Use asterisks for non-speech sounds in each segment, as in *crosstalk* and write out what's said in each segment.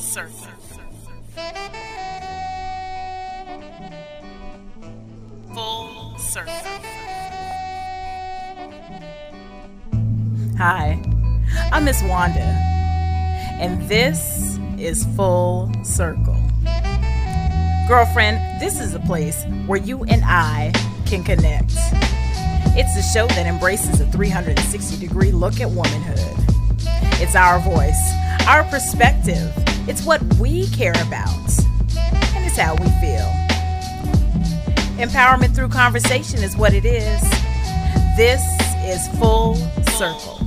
circle. Full circle. Hi, I'm Miss Wanda, and this is Full Circle. Girlfriend, this is a place where you and I can connect. It's a show that embraces a 360 degree look at womanhood. It's our voice, our perspective. It's what we care about, and it's how we feel. Empowerment through conversation is what it is. This is Full Circle.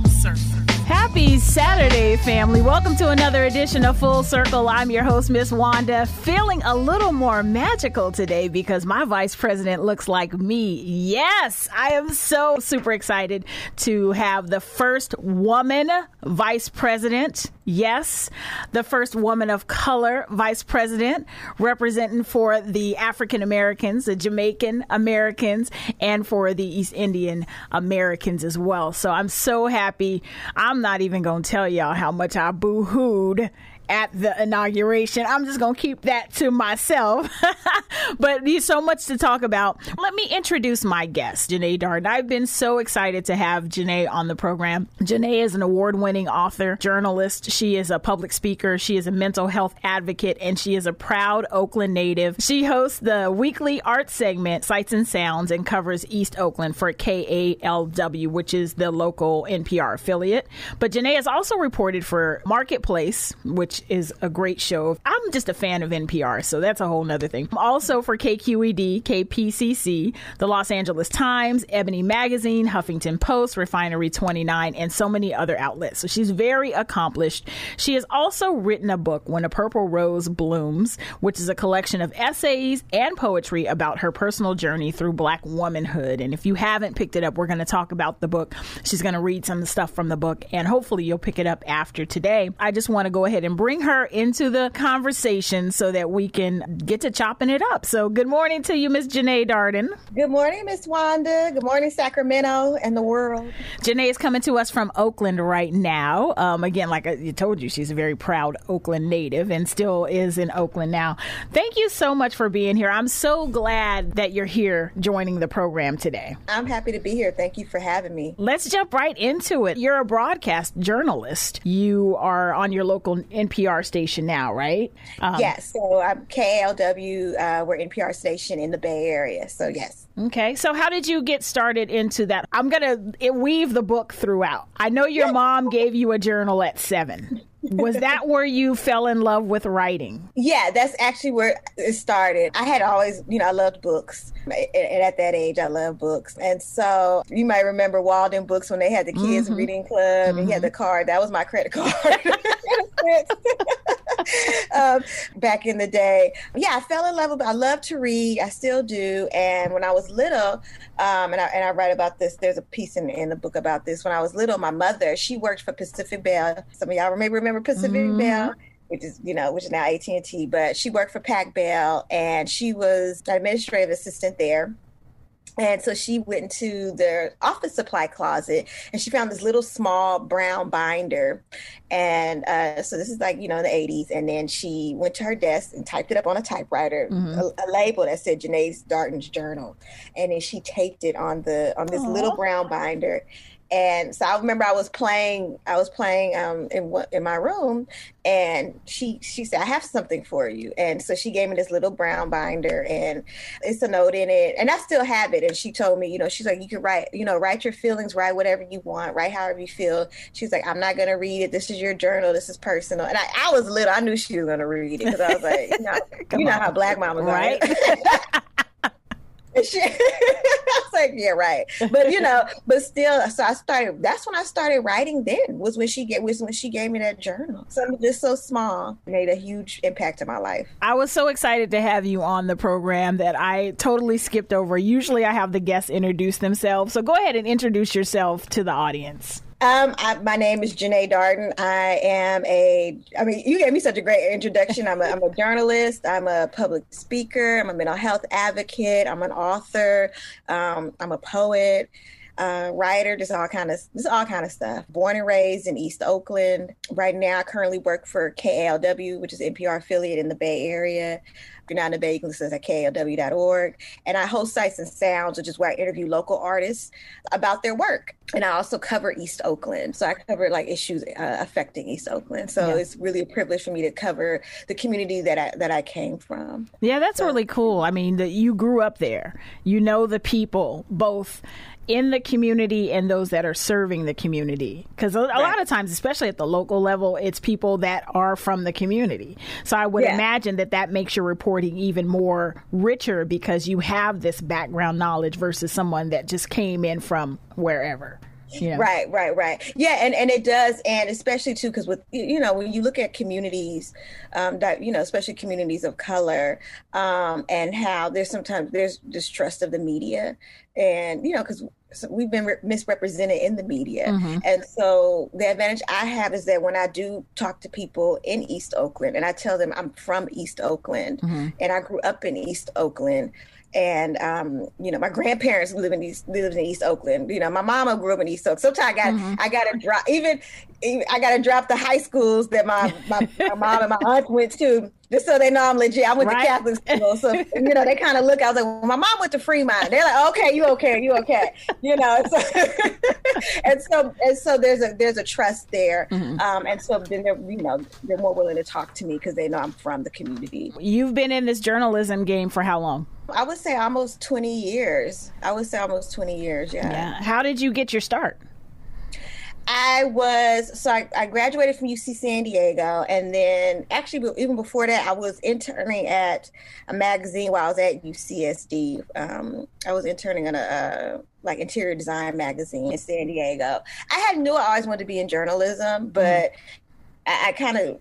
Happy Saturday, family. Welcome to another edition of Full Circle. I'm your host, Miss Wanda, feeling a little more magical today because my vice president looks like me. Yes, I am so super excited to have the first woman vice president. Yes, the first woman of color vice president representing for the African Americans, the Jamaican Americans, and for the East Indian Americans as well. So I'm so happy. I'm not even going to tell y'all how much I boo hooed at the inauguration. I'm just going to keep that to myself. *laughs* but there's so much to talk about. Let me introduce my guest, Jenee Darden. I've been so excited to have Jenee on the program. Jenee is an award winning author, journalist. She is a public speaker. She is a mental health advocate, and she is a proud Oakland native. She hosts the weekly art segment, Sights and Sounds, and covers East Oakland for KALW, which is the local NPR affiliate. But Jenee has also reported for Marketplace, which is a great show. I'm just a fan of NPR, so that's a whole nother thing. Also for KQED, KPCC, the Los Angeles Times, Ebony Magazine, Huffington Post, Refinery 29, and so many other outlets. So she's very accomplished. She has also written a book, When a Purple Rose Blooms, which is a collection of essays and poetry about her personal journey through black womanhood. And if you haven't picked it up, we're going to talk about the book. She's going to read some stuff from the book, and hopefully you'll pick it up after today. I just want to go ahead and bring her into the conversation so that we can get to chopping it up. So, good morning to you, Miss Jenee Darden. Good morning, Miss Wanda. Good morning, Sacramento and the world. Jenee is coming to us from Oakland right now. Um, again, like I told you, she's a very proud Oakland native and still is in Oakland now. Thank you so much for being here. I'm so glad that you're here joining the program today. I'm happy to be here. Thank you for having me. Let's jump right into it. You're a broadcast journalist. You are on your local NPR station now, right? Um, yes. So I'm KLW. Uh, we're NPR station in the Bay Area. So yes. Okay. So how did you get started into that? I'm gonna weave the book throughout. I know your mom gave you a journal at seven. Was that where you fell in love with writing? Yeah, that's actually where it started. I had always, you know, I loved books. And at that age, I loved books. And so you might remember Waldenbooks when they had the kids mm-hmm. reading club mm-hmm. and he had the card. That was my credit card. *laughs* *laughs* *laughs* um, back in the day. Yeah, I fell in love with I love to read. I still do. And when I was little, um, and, I, and I write about this, there's a piece in, in the book about this. When I was little, my mother, she worked for Pacific Bell. Some of y'all may remember Pacific mm-hmm. Bell which is you know which is now AT&T but she worked for Pac Bell and she was an administrative assistant there and so she went into the office supply closet and she found this little small brown binder. And uh, so this is like, you know, in the 80s. And then she went to her desk and typed it up on a typewriter, mm-hmm. a, a, label that said Jenee Darden's Journal. And then she taped it on the on this Aww. little brown binder and so I remember I was playing, I was playing um, in in my room, and she she said, "I have something for you." And so she gave me this little brown binder, and it's a note in it, and I still have it. And she told me, you know, she's like, "You can write, you know, write your feelings, write whatever you want, write however you feel." She's like, "I'm not gonna read it. This is your journal. This is personal." And I, I was little, I knew she was gonna read it because I was like, you know, *laughs* you know how black mamas right? are. *laughs* *laughs* *laughs* She, I was like, yeah, right. But you know, *laughs* but still, so I started. That's when I started writing. Then was when she get was when she gave me that journal. Something just so small made a huge impact in my life. I was so excited to have you on the program that I totally skipped over. Usually, I have the guests introduce themselves. So go ahead and introduce yourself to the audience. Um, I, my name is Jenee Darden. I am a, I mean, you gave me such a great introduction. I'm a, I'm a journalist. I'm a public speaker. I'm a mental health advocate. I'm an author. Um, I'm a poet. uh, writer, just all kind of just all kind of stuff. Born and raised in East Oakland. Right now, I currently work for KALW, which is NPR affiliate in the Bay Area. If you're not in the Bay, you can listen at KALW.org. And I host Sights and Sounds, which is where I interview local artists about their work. And I also cover East Oakland. So I cover like issues uh, affecting East Oakland. So yeah. it's really a privilege for me to cover the community that I, that I came from. Yeah, that's so. really cool. I mean, that you grew up there. You know the people, both in the community and those that are serving the community. Because a, right. lot of times, especially at the local level, it's people that are from the community. So I would yeah. imagine that that makes your reporting even more richer because you have this background knowledge versus someone that just came in from wherever. Right, right, right. Yeah, and and it does, and especially too, because with you know when you look at communities, um, that you know especially communities of color, um, and how there's sometimes there's distrust of the media, and you know because we've been re- misrepresented in the media mm-hmm. and so the advantage i have is that when i do talk to people in east oakland and i tell them i'm from east oakland mm-hmm. and i grew up in east oakland and um, you know my grandparents live in East lived in East Oakland. You know my mama grew up in East Oakland. Sometimes I got mm-hmm. I got to drop even, even, I got to drop the high schools that my, my, my mom and my aunt went to just so they know I'm legit. I went right? to Catholic school, so you know they kind of look. I was like, well, my mom went to Fremont. They're like, okay, you okay, you okay, you know. And so, *laughs* and so, and so there's a there's a trust there, mm-hmm. um, and so then they're you know they're more willing to talk to me because they know I'm from the community. You've been in this journalism game for how long? I would say almost 20 years. I would say almost 20 years, yeah. Yeah. How did you get your start? I was so I, I, graduated from UC San Diego, and then actually even before that, I was interning at a magazine while I was at UCSD. Um, I was interning in a, a, like interior design magazine in San Diego. I had knew I always wanted to be in journalism, but mm-hmm. I, I kind of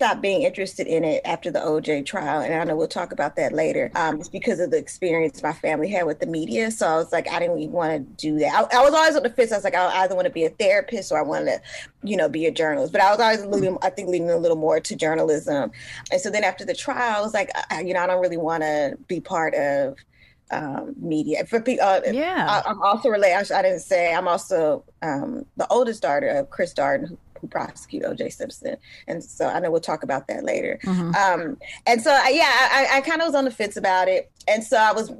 stopped being interested in it after the OJ trial, and I know we'll talk about that later. Um, it's because of the experience my family had with the media. So I was like, I didn't even want to do that. I, I was always on the fence. I was like, I either want to be a therapist or I want to, you know, be a journalist. But I was always, leaning, I think, leaning a little more to journalism. And so then after the trial, I was like, I, you know, I don't really want to be part of um, media. For uh, yeah, I, am also related. I, I, didn't say I'm also um, the oldest daughter of Chris Darden, who prosecuted O.J. Simpson, and so I know we'll talk about that later. Mm-hmm. Um, and so, I, yeah, I, I kind of was on the fence about it, and so I was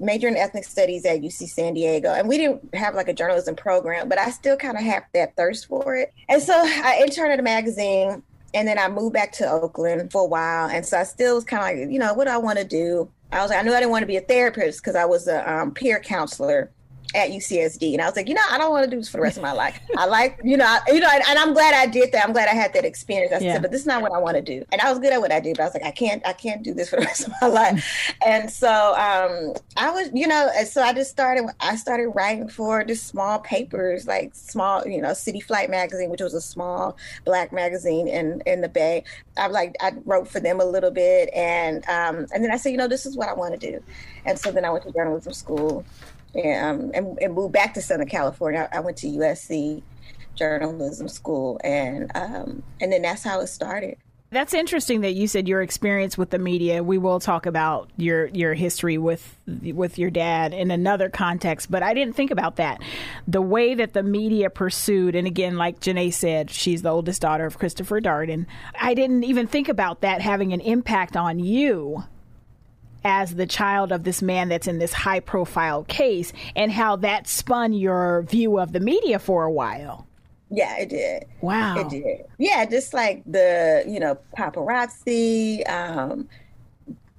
majoring in ethnic studies at UC San Diego, and we didn't have like a journalism program, but I still kind of have that thirst for it, and so I interned at a magazine. And then I moved back to Oakland for a while. And so I still was kind of like, you know, what do I want to do? I was like, I knew I didn't want to be a therapist because I was a um, peer counselor at UCSD. And I was like, you know, I don't want to do this for the rest of my life. I like, you know, I, you know, and, and, I'm glad I did that. I'm glad I had that experience. I yeah. said, but this is not what I want to do. And I was good at what I did, but I was like, I can't, I can't do this for the rest of my life. *laughs* and so um, I was, you know, so I just started, I started writing for just small papers, like small, you know, City Flight magazine, which was a small black magazine in in the Bay. I like, I wrote for them a little bit, and um, and then I said, you know, this is what I want to do. And so then I went to journalism school um, and, and, moved back to Southern California. I, went to USC journalism school, and um, and then that's how it started. That's interesting that you said your experience with the media. We will talk about your your history with with your dad in another context, but I didn't think about that. The way that the media pursued, and again, like Jenee said, she's the oldest daughter of Christopher Darden. I didn't even think about that having an impact on you as the child of this man that's in this high profile case and how that spun your view of the media for a while. Yeah, it did. Wow. It did. Yeah, just like the, you know, paparazzi, um,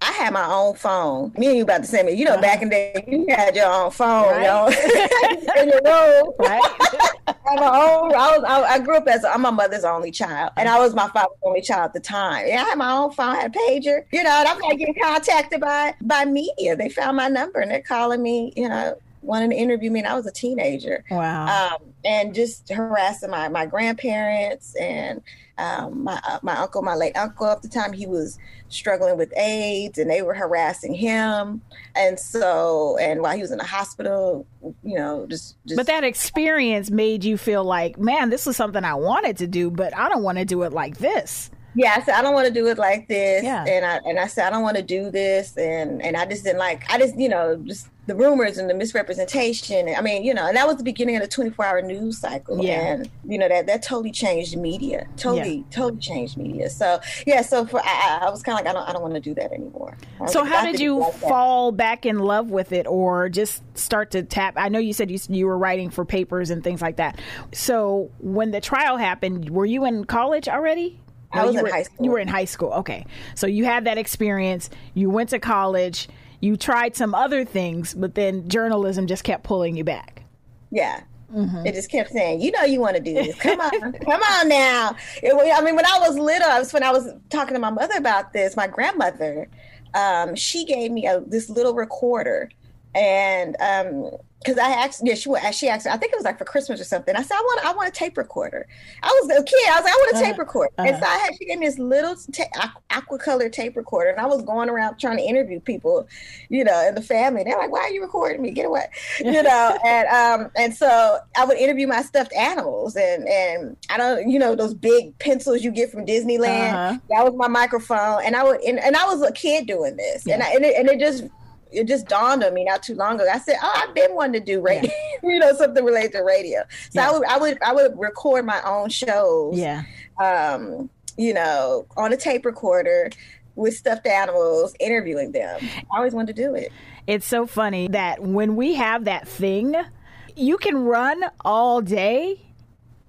I had my own phone. Me and you about the same. You know, uh-huh. back in the day, you had your own phone, right. you *laughs* know, in your room. Right. *laughs* I my own. I was. I, I, grew up as I'm my mother's only child, and I was my father's only child at the time. Yeah, I had my own phone. I had a pager. You know, and I'm like getting contacted by by media. They found my number and they're calling me. You know, wanting to interview me, and I was a teenager. Wow. Um, and just harassing my my grandparents and um, my uh, my uncle, my late uncle at the time, he was struggling with AIDS, and they were harassing him. And so, and while he was in the hospital, you know, just, just but that experience made you feel like, man, this was something I wanted to do, but I don't want to do it like this. Yeah, I said I don't want to do it like this. Yeah. And I and I said I don't want to do this and and I just didn't like I just, you know, just the rumors and the misrepresentation. I mean, you know, and that was the beginning of the 24 hour news cycle. Yeah. And, you know, that, that totally changed media. Totally, yeah. totally changed media. So, yeah, so for, I, I was kind of like, I don't, I don't want to do that anymore. So, how did you like fall back in love with it or just start to tap? I know you said you, you were writing for papers and things like that. So, when the trial happened, were you in college already? I was in were, high school. You were in high school. Okay. So you had that experience. You went to college you tried some other things, but then journalism just kept pulling you back. Yeah. Mm-hmm. It just kept saying, "You know, you want to do this. Come on, *laughs* come on now." It, I mean, when I was little, I was when I was talking to my mother about this. My grandmother, um, she gave me a, this little recorder, and um, because I asked, yeah, she she asked, I think it was like for Christmas or something. I said, I want, I want a tape recorder. I was a kid. I was like, I want a uh-huh. tape recorder. Uh-huh. And so I had, she gave me this little ta- aqua color tape recorder, and I was going around trying to interview people, you know, in the family. They're like, Why are you recording me? Get away, *laughs* you know. and um, and so I would interview my stuffed animals, and and I don't, you know, those big pencils you get from Disneyland. Uh-huh. That was my microphone, and I would, and, and I was a kid doing this, yeah. and I, and it, and it just it just dawned on me not too long ago. I said, "Oh, I've been wanting to do radio, yeah. *laughs* you know, something related to radio." So yeah. I would, I would, I would record my own shows. Yeah. Um, you know, on a tape recorder with stuffed animals, interviewing them. I always wanted to do it. It's so funny that when we have that thing, you can run all day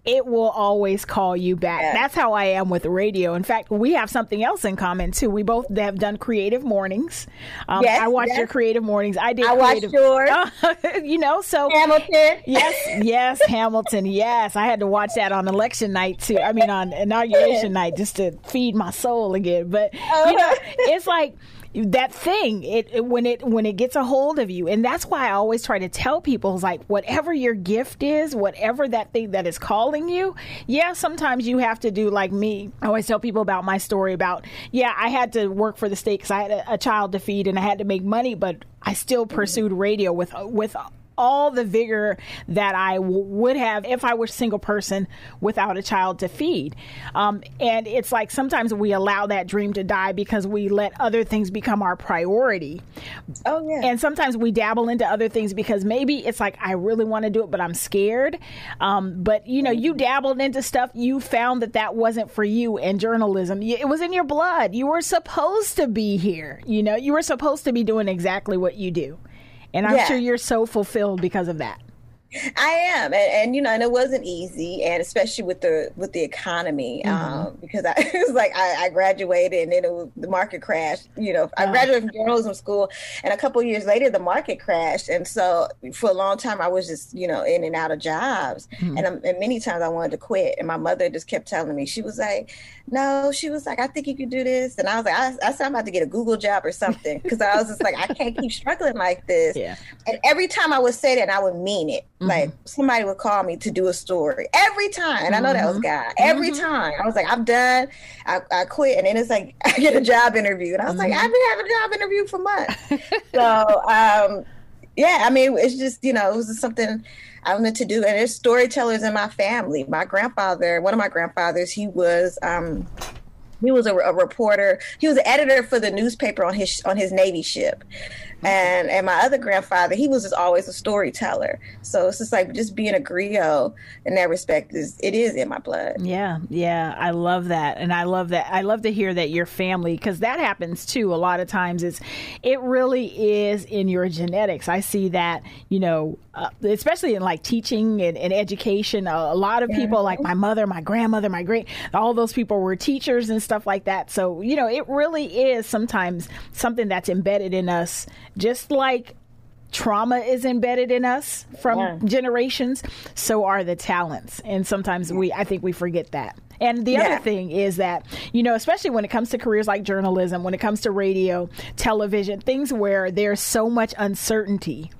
it will always call you back. Yeah. That's how I am with radio. In fact, we have something else in common too. We both have done creative mornings. Um, yes, I watched yes. your creative mornings. I did. I creative, watched yours. *laughs* you know, so Hamilton. Yes, yes, Hamilton. Yes, I had to watch that on election night too. I mean, on inauguration *laughs* night, just to feed my soul again. But you know, it's like that thing it, it, when it when it gets a hold of you. And that's why i always try to tell people is like whatever your gift is whatever that thing that is calling you yeah sometimes you have to do like me i always tell people about my story about yeah i had to work for the state because i had a, a child to feed and i had to make money but I still pursued radio with with all the vigor that I w- would have if I were a single person without a child to feed. Um, and it's like sometimes we allow that dream to die because we let other things become our priority. Oh, yeah. And sometimes we dabble into other things because maybe it's like, I really want to do it, but I'm scared. Um, but, you know, you dabbled into stuff, you found that that wasn't for you in journalism. It was in your blood. You were supposed to be here. You know, you were supposed to be doing exactly what you do. And I'm yeah. sure you're so fulfilled because of that. I am, and, and, you know, and it wasn't easy, and especially with the with the economy, mm-hmm. um, because I *laughs* it was like I, I graduated and then it was, the market crashed. You know, I graduated from journalism school, and a couple years later the market crashed, and so for a long time I was just you know in and out of jobs, mm-hmm. and, and many times I wanted to quit, and my mother just kept telling me she was like, no, she was like, I think you could do this. And I was like, I, I said, I'm about to get a Google job or something. Cause I was just like, I can't keep struggling like this. *laughs* Yeah. And every time I would say that, I would mean it. Mm-hmm. Like somebody would call me to do a story every time. And I know that was mm-hmm. God. Every mm-hmm. time I was like, I'm done. I, I quit. And then it's like, *laughs* I get a job interview. And I was like, mm-hmm. I've been having a job interview for months. *laughs* so, um, yeah, I mean, it's just, you know, it was something I wanted to do. And there's storytellers in my family. My grandfather, one of my grandfathers, he was um, he was a, a, reporter. He was an editor for the newspaper on his on his Navy ship, and and my other grandfather, he was just always a storyteller. So it's just like just being a griot in that respect is it is in my blood. Yeah, yeah, I love that, and I love that. I love to hear that your family because that happens too. A lot of times, it's it really is in your genetics. I see that you know, uh, especially in like teaching and, and education. A, a, lot of people, like my mother, my grandmother, my great, all those people were teachers and stuff like that. So you know, it really is sometimes something that's embedded in us just like trauma is embedded in us from yeah. generations, so are the talents. And sometimes we, I think we forget that. And the yeah. other thing is that, you know, especially when it comes to careers like journalism, when it comes to radio, television, things where there's so much uncertainty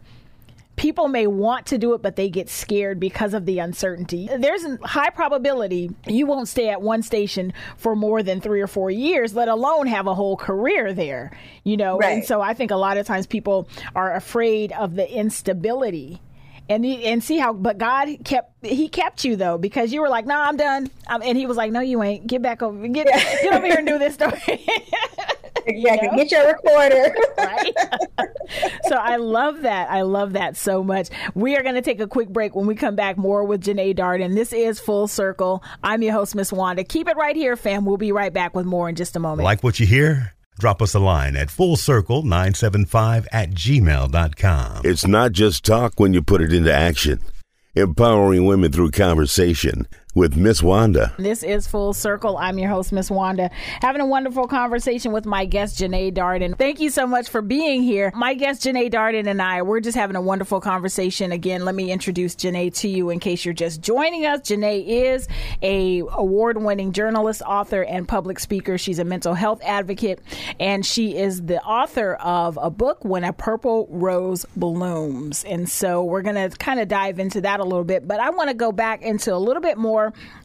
people may want to do it, but they get scared because of the uncertainty. There's a high probability you won't stay at one station for more than three or four years, let alone have a whole career there, you know? Right. And so I think a lot of times people are afraid of the instability and and see how. But God kept He kept you though because you were like, "No, nah, I'm done," um, and He was like, "No, you ain't. Get back over. Get get over here and do this story." *laughs* exactly. You know? Get your recorder. right. *laughs* so I love that. I love that so much. We are going to take a quick break. When we come back, more with Jenee Darden. This is Full Circle. I'm your host, Miss Wanda. Keep it right here, fam. We'll be right back with more in just a moment. Like what you hear? Drop us a line at fullcircle975 at gmail.com. It's not just talk when you put it into action. Empowering women through conversation with Miss Wanda. This is Full Circle. I'm your host, Miss Wanda, having a wonderful conversation with my guest, Jenee Darden. Thank you so much for being here. My guest, Jenee Darden, and I, we're just having a wonderful conversation. Again, let me introduce Jenee to you in case you're just joining us. Jenee is a award-winning journalist, author, and public speaker. She's a mental health advocate, and she is the author of a book, When a Purple Rose Blooms. And so we're going to kind of dive into that a little bit, but I want to go back into a little bit more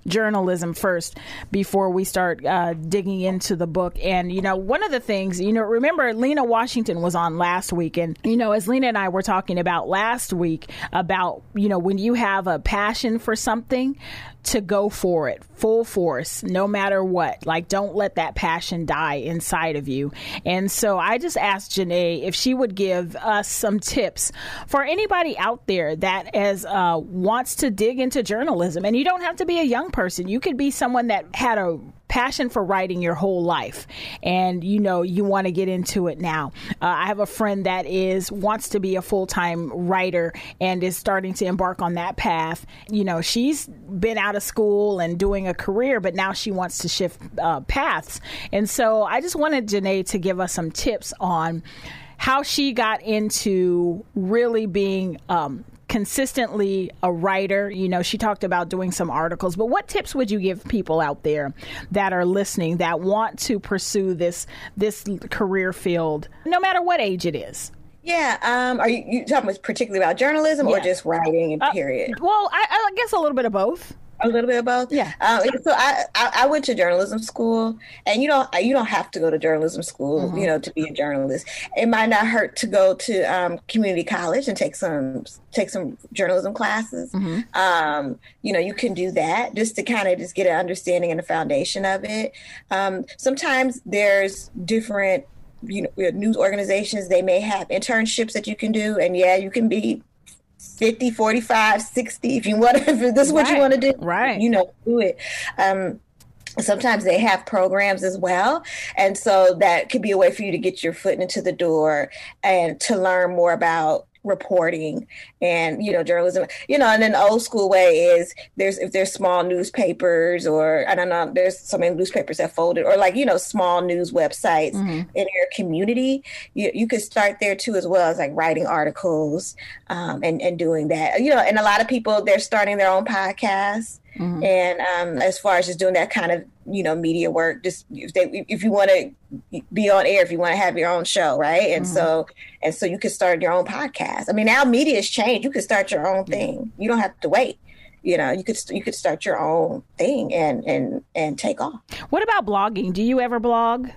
journalism first before we start uh, digging into the book. And, you know, one of the things, you know, remember Lena Washington was on last week. And, you know, as Lena and I were talking about last week about, you know, when you have a passion for something, to go for it full force, no matter what. Like, don't let that passion die inside of you. And so I just asked Jenee if she would give us some tips for anybody out there that as uh, wants to dig into journalism. And you don't have to be a young person. You could be someone that had a passion for writing your whole life. And you know you want to get into it now. Uh, i have a friend that is wants to be a full-time writer and is starting to embark on that path. You know she's been out of school and doing a career but now she wants to shift uh, paths. And so i just wanted jenee to give us some tips on how she got into really being um, consistently a writer. You know, she talked about doing some articles, but what tips would you give people out there that are listening that want to pursue this this career field, no matter what age it is? Yeah. Um, are you, you talking particularly about journalism yeah. or just writing? Uh, period. Uh, well, I, I guess a little bit of both. A little bit of both. Yeah. Um, so I, I, I went to journalism school, and you know you don't have to go to journalism school, mm-hmm. you know, to be a journalist. It might not hurt to go to um, community college and take some take some journalism classes. Mm-hmm. Um, you know, you can do that just to kind of just get an understanding and a foundation of it. Um, sometimes there's different you know news organizations they may have internships that you can do and yeah you can be 50, 45, 60. If you want to, *laughs* if this is what you want to do, right. you know, do it. Um, sometimes they have programs as well and so that could be a way for you to get your foot into the door and to learn more about reporting and you know journalism you know and an old school way is there's if there's small newspapers or i don't know there's so many newspapers that folded or like you know small news websites mm-hmm. in your community you, you could start there too as well as like writing articles um, and and doing that you know and a lot of people they're starting their own podcasts Mm-hmm. And um, as far as just doing that kind of you know media work, just if, they, if you want to be on air, if you want to have your own show, right? And mm-hmm. so and so you can start your own podcast. I mean, now media has changed. You can start your own thing. You don't have to wait. You know, you could you could start your own thing and and and take off. What about blogging? Do you ever blog?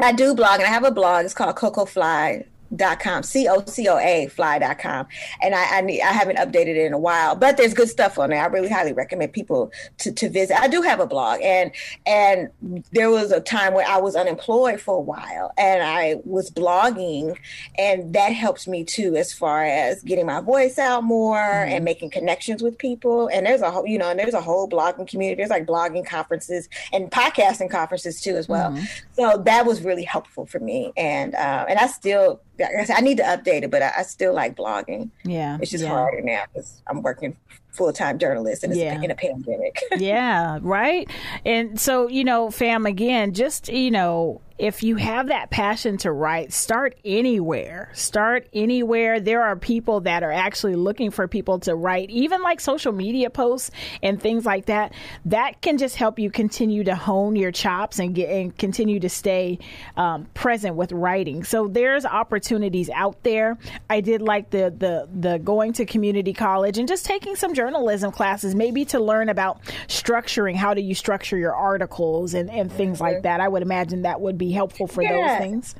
I do blog, and I have a blog. It's called cocoafly dot com c-o-c-o-a fly dot com. And I, I need i haven't updated it in a while but there's good stuff on there. I really highly recommend people to, to visit. I do have a blog and and there was a time where i was unemployed for a while and i was blogging and that helps me too as far as getting my voice out more mm-hmm. and making connections with people. And there's a whole you know and there's a whole blogging community. There's like blogging conferences and podcasting conferences too as well. Mm-hmm. So that was really helpful for me and uh, and i still I need to update it, but I, I still like blogging. Yeah, it's just yeah. harder now because I'm working full time journalist and it's yeah. in a pandemic. *laughs* yeah, right. And so you know, fam, again, just you know, if you have that passion to write, start anywhere. Start anywhere. There are people that are actually looking for people to write, even like social media posts and things like that. That can just help you continue to hone your chops and get and continue to stay um, present with writing. So there's opportunities out there. I did like the the the going to community college and just taking some journalism classes, maybe to learn about structuring. How do you structure your articles and and things like that? I would imagine that would be helpful for yeah. those things.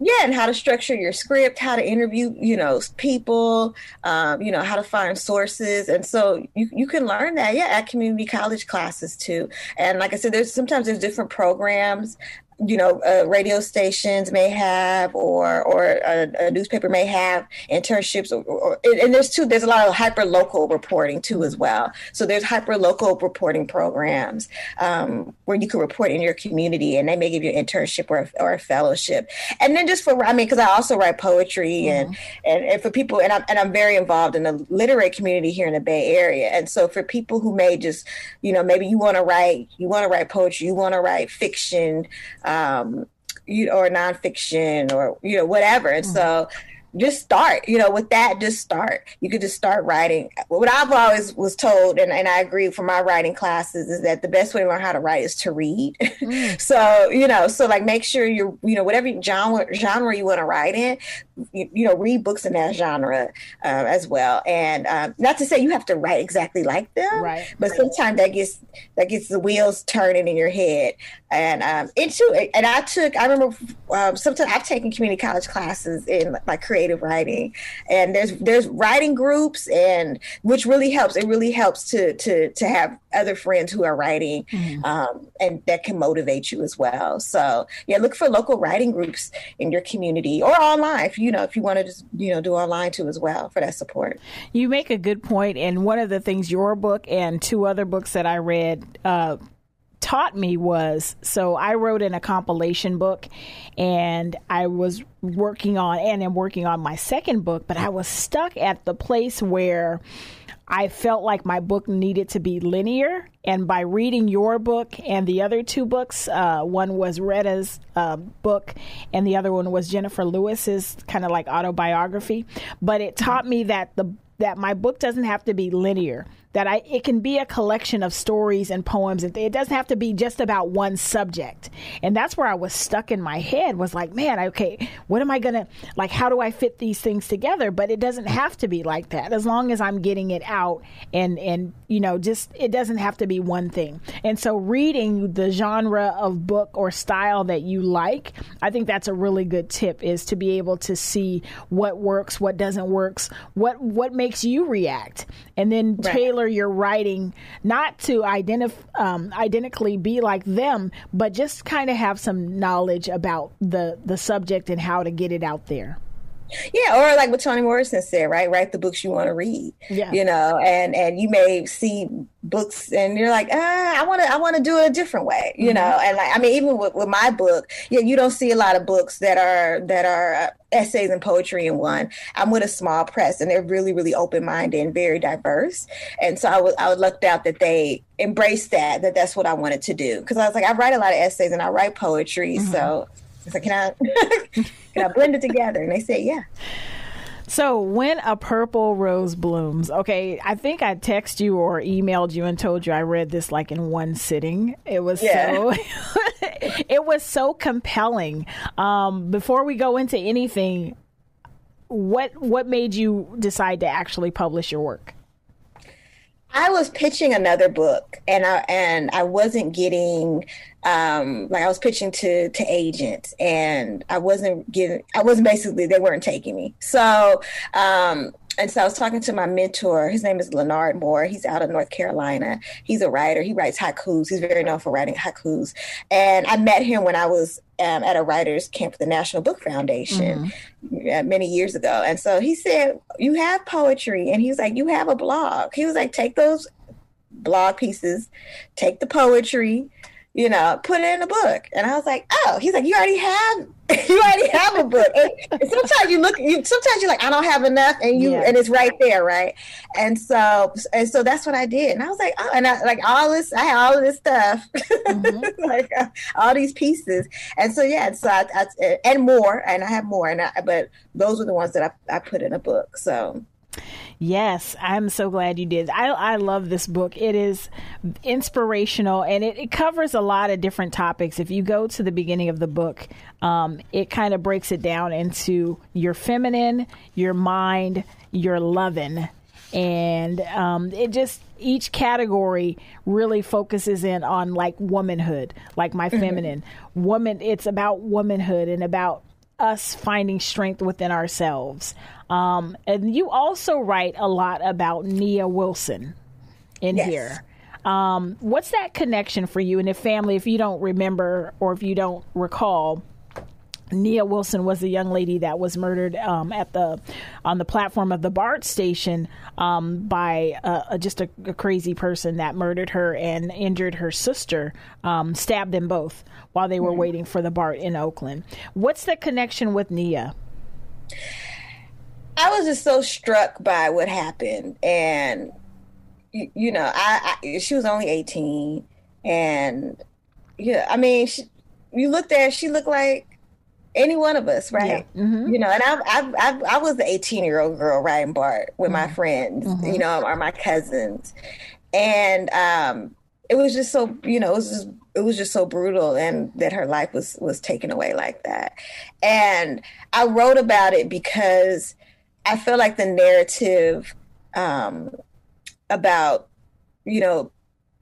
yeah, and how to structure your script, how to interview, you know, people, um, you know, how to find sources, and so you you can learn that, yeah, at community college classes too. And like I said, there's sometimes there's different programs you know, uh, radio stations may have, or or a, a newspaper may have internships, or, or, and there's two. There's a lot of hyper local reporting too as well. So there's hyper local reporting programs um, where you can report in your community, and they may give you an internship or, or a fellowship. And then just for I mean, because I also write poetry, mm-hmm. and, and and for people, and I'm and I'm very involved in the literary community here in the Bay Area, and so for people who may just, you know, maybe you want to write, you want to write poetry, you want to write fiction um, you or nonfiction or you know whatever. And mm-hmm. so just start you know with that just start you could just start writing what i've always was told and, and i agree from my writing classes is that the best way to learn how to write is to read mm. *laughs* so you know so like make sure you're you know whatever genre genre you want to write in you, you, know read books in that genre uh, as well. And um, not to say you have to write exactly like them right. but sometimes that gets that gets the wheels turning in your head. And um into and i took i remember um, sometimes i've taken community college classes in like creative writing. And there's there's writing groups and which really helps. It really helps to to to have other friends who are writing mm-hmm. um, and that can motivate you as well. So yeah look for local writing groups in your community or online if you know if you want to just you know do online too as well for that support. You make a good point and one of the things your book and two other books that i read uh, taught me was so I wrote in a compilation book and I was working on and am working on my second book, but I was stuck at the place where I felt like my book needed to be linear. And by reading your book and the other two books, uh, one was Retta's uh, book, and the other one was Jennifer Lewis's kind of like autobiography. But it taught me that the that my book doesn't have to be linear that I it can be a collection of stories and poems and it doesn't have to be just about one subject. And that's where I was stuck in my head was like, man, okay, what am I going to like how do I fit these things together? But it doesn't have to be like that. As long as I'm getting it out and and you know, just it doesn't have to be one thing. And so reading the genre of book or style that you like, I think that's a really good tip is to be able to see what works, what doesn't works, what what makes you react and then right. tailor tailor your writing not to identif- um, identically be like them, but just kind of have some knowledge about the the subject and how to get it out there. Yeah, or like what Toni Morrison said, right? Write the books you want to read. Yeah. You know, and and you may see books and you're like, ah, I want to I want to do it a different way, you mm-hmm. know. And like I mean, even with, with my book, yeah, you don't see a lot of books that are that are uh, essays and poetry in one. I'm with a small press, and they're really really open minded and very diverse. And so I was I was lucked out that they embraced that that that's what I wanted to do because I was like I write a lot of essays and I write poetry, mm-hmm. so I said, can I, *laughs* can I blend it together? And they said, yeah. So when a purple rose blooms, okay, I think I text you or emailed you and told you I read this like in one sitting. It was yeah. so *laughs* it was so compelling. Um, before we go into anything, what what made you decide to actually publish your work? I was pitching another book and I and I wasn't getting um, like I was pitching to to agents and I wasn't getting I wasn't basically they weren't taking me. So um, and so I was talking to my mentor. His name is Lenard Moore. He's out of North Carolina. He's a writer. He writes haikus. He's very known for writing haikus. And I met him when I was um, at a writers camp at the National Book Foundation mm-hmm. many years ago. And so he said, "You have poetry," and he was like, "You have a blog." He was like, "Take those blog pieces, take the poetry." you know, put it in a book. And I was like, oh, he's like, you already have, *laughs* you already have a book. And, and sometimes you look, you, sometimes you're like, I don't have enough, and you, yeah. and it's right there, right? And so, and so that's what I did. And I was like, oh, and I like all this, I had all of this stuff, mm-hmm. *laughs* like uh, all these pieces. And so yeah, and so I, I, and more, and I have more, and I, but those were the ones that I, I put in a book. So Yes, I'm so glad you did. I, I love this book. It is inspirational and it, it, covers a lot of different topics. If you go to the beginning of the book, um, it kind of breaks it down into your feminine, your mind, your loving. And um, it just, each category really focuses in on like womanhood, like my mm-hmm. feminine. Woman, it's about womanhood and about us finding strength within ourselves. Um, and you also write a lot about Nia Wilson in Yes. here. Um, what's that connection for you and the family? If you don't remember or if you don't recall, Nia Wilson was the young lady that was murdered um, at the on the platform of the BART station um, by uh, just a, a crazy person that murdered her and injured her sister, um, stabbed them both while they were mm-hmm. waiting for the BART in Oakland. What's the connection with Nia? I was just so struck by what happened, and you, you know, I, I she was only eighteen, and yeah, I mean, she, you looked at her, she looked like any one of us, right? Mm-hmm. You know, and I, I, I, I was the eighteen year old girl riding BART with my mm-hmm. friends, you know, or my cousins, and um, it was just so, you know, it was just it was just so brutal and that her life was was taken away like that. And i wrote about it because i feel like the narrative um about you know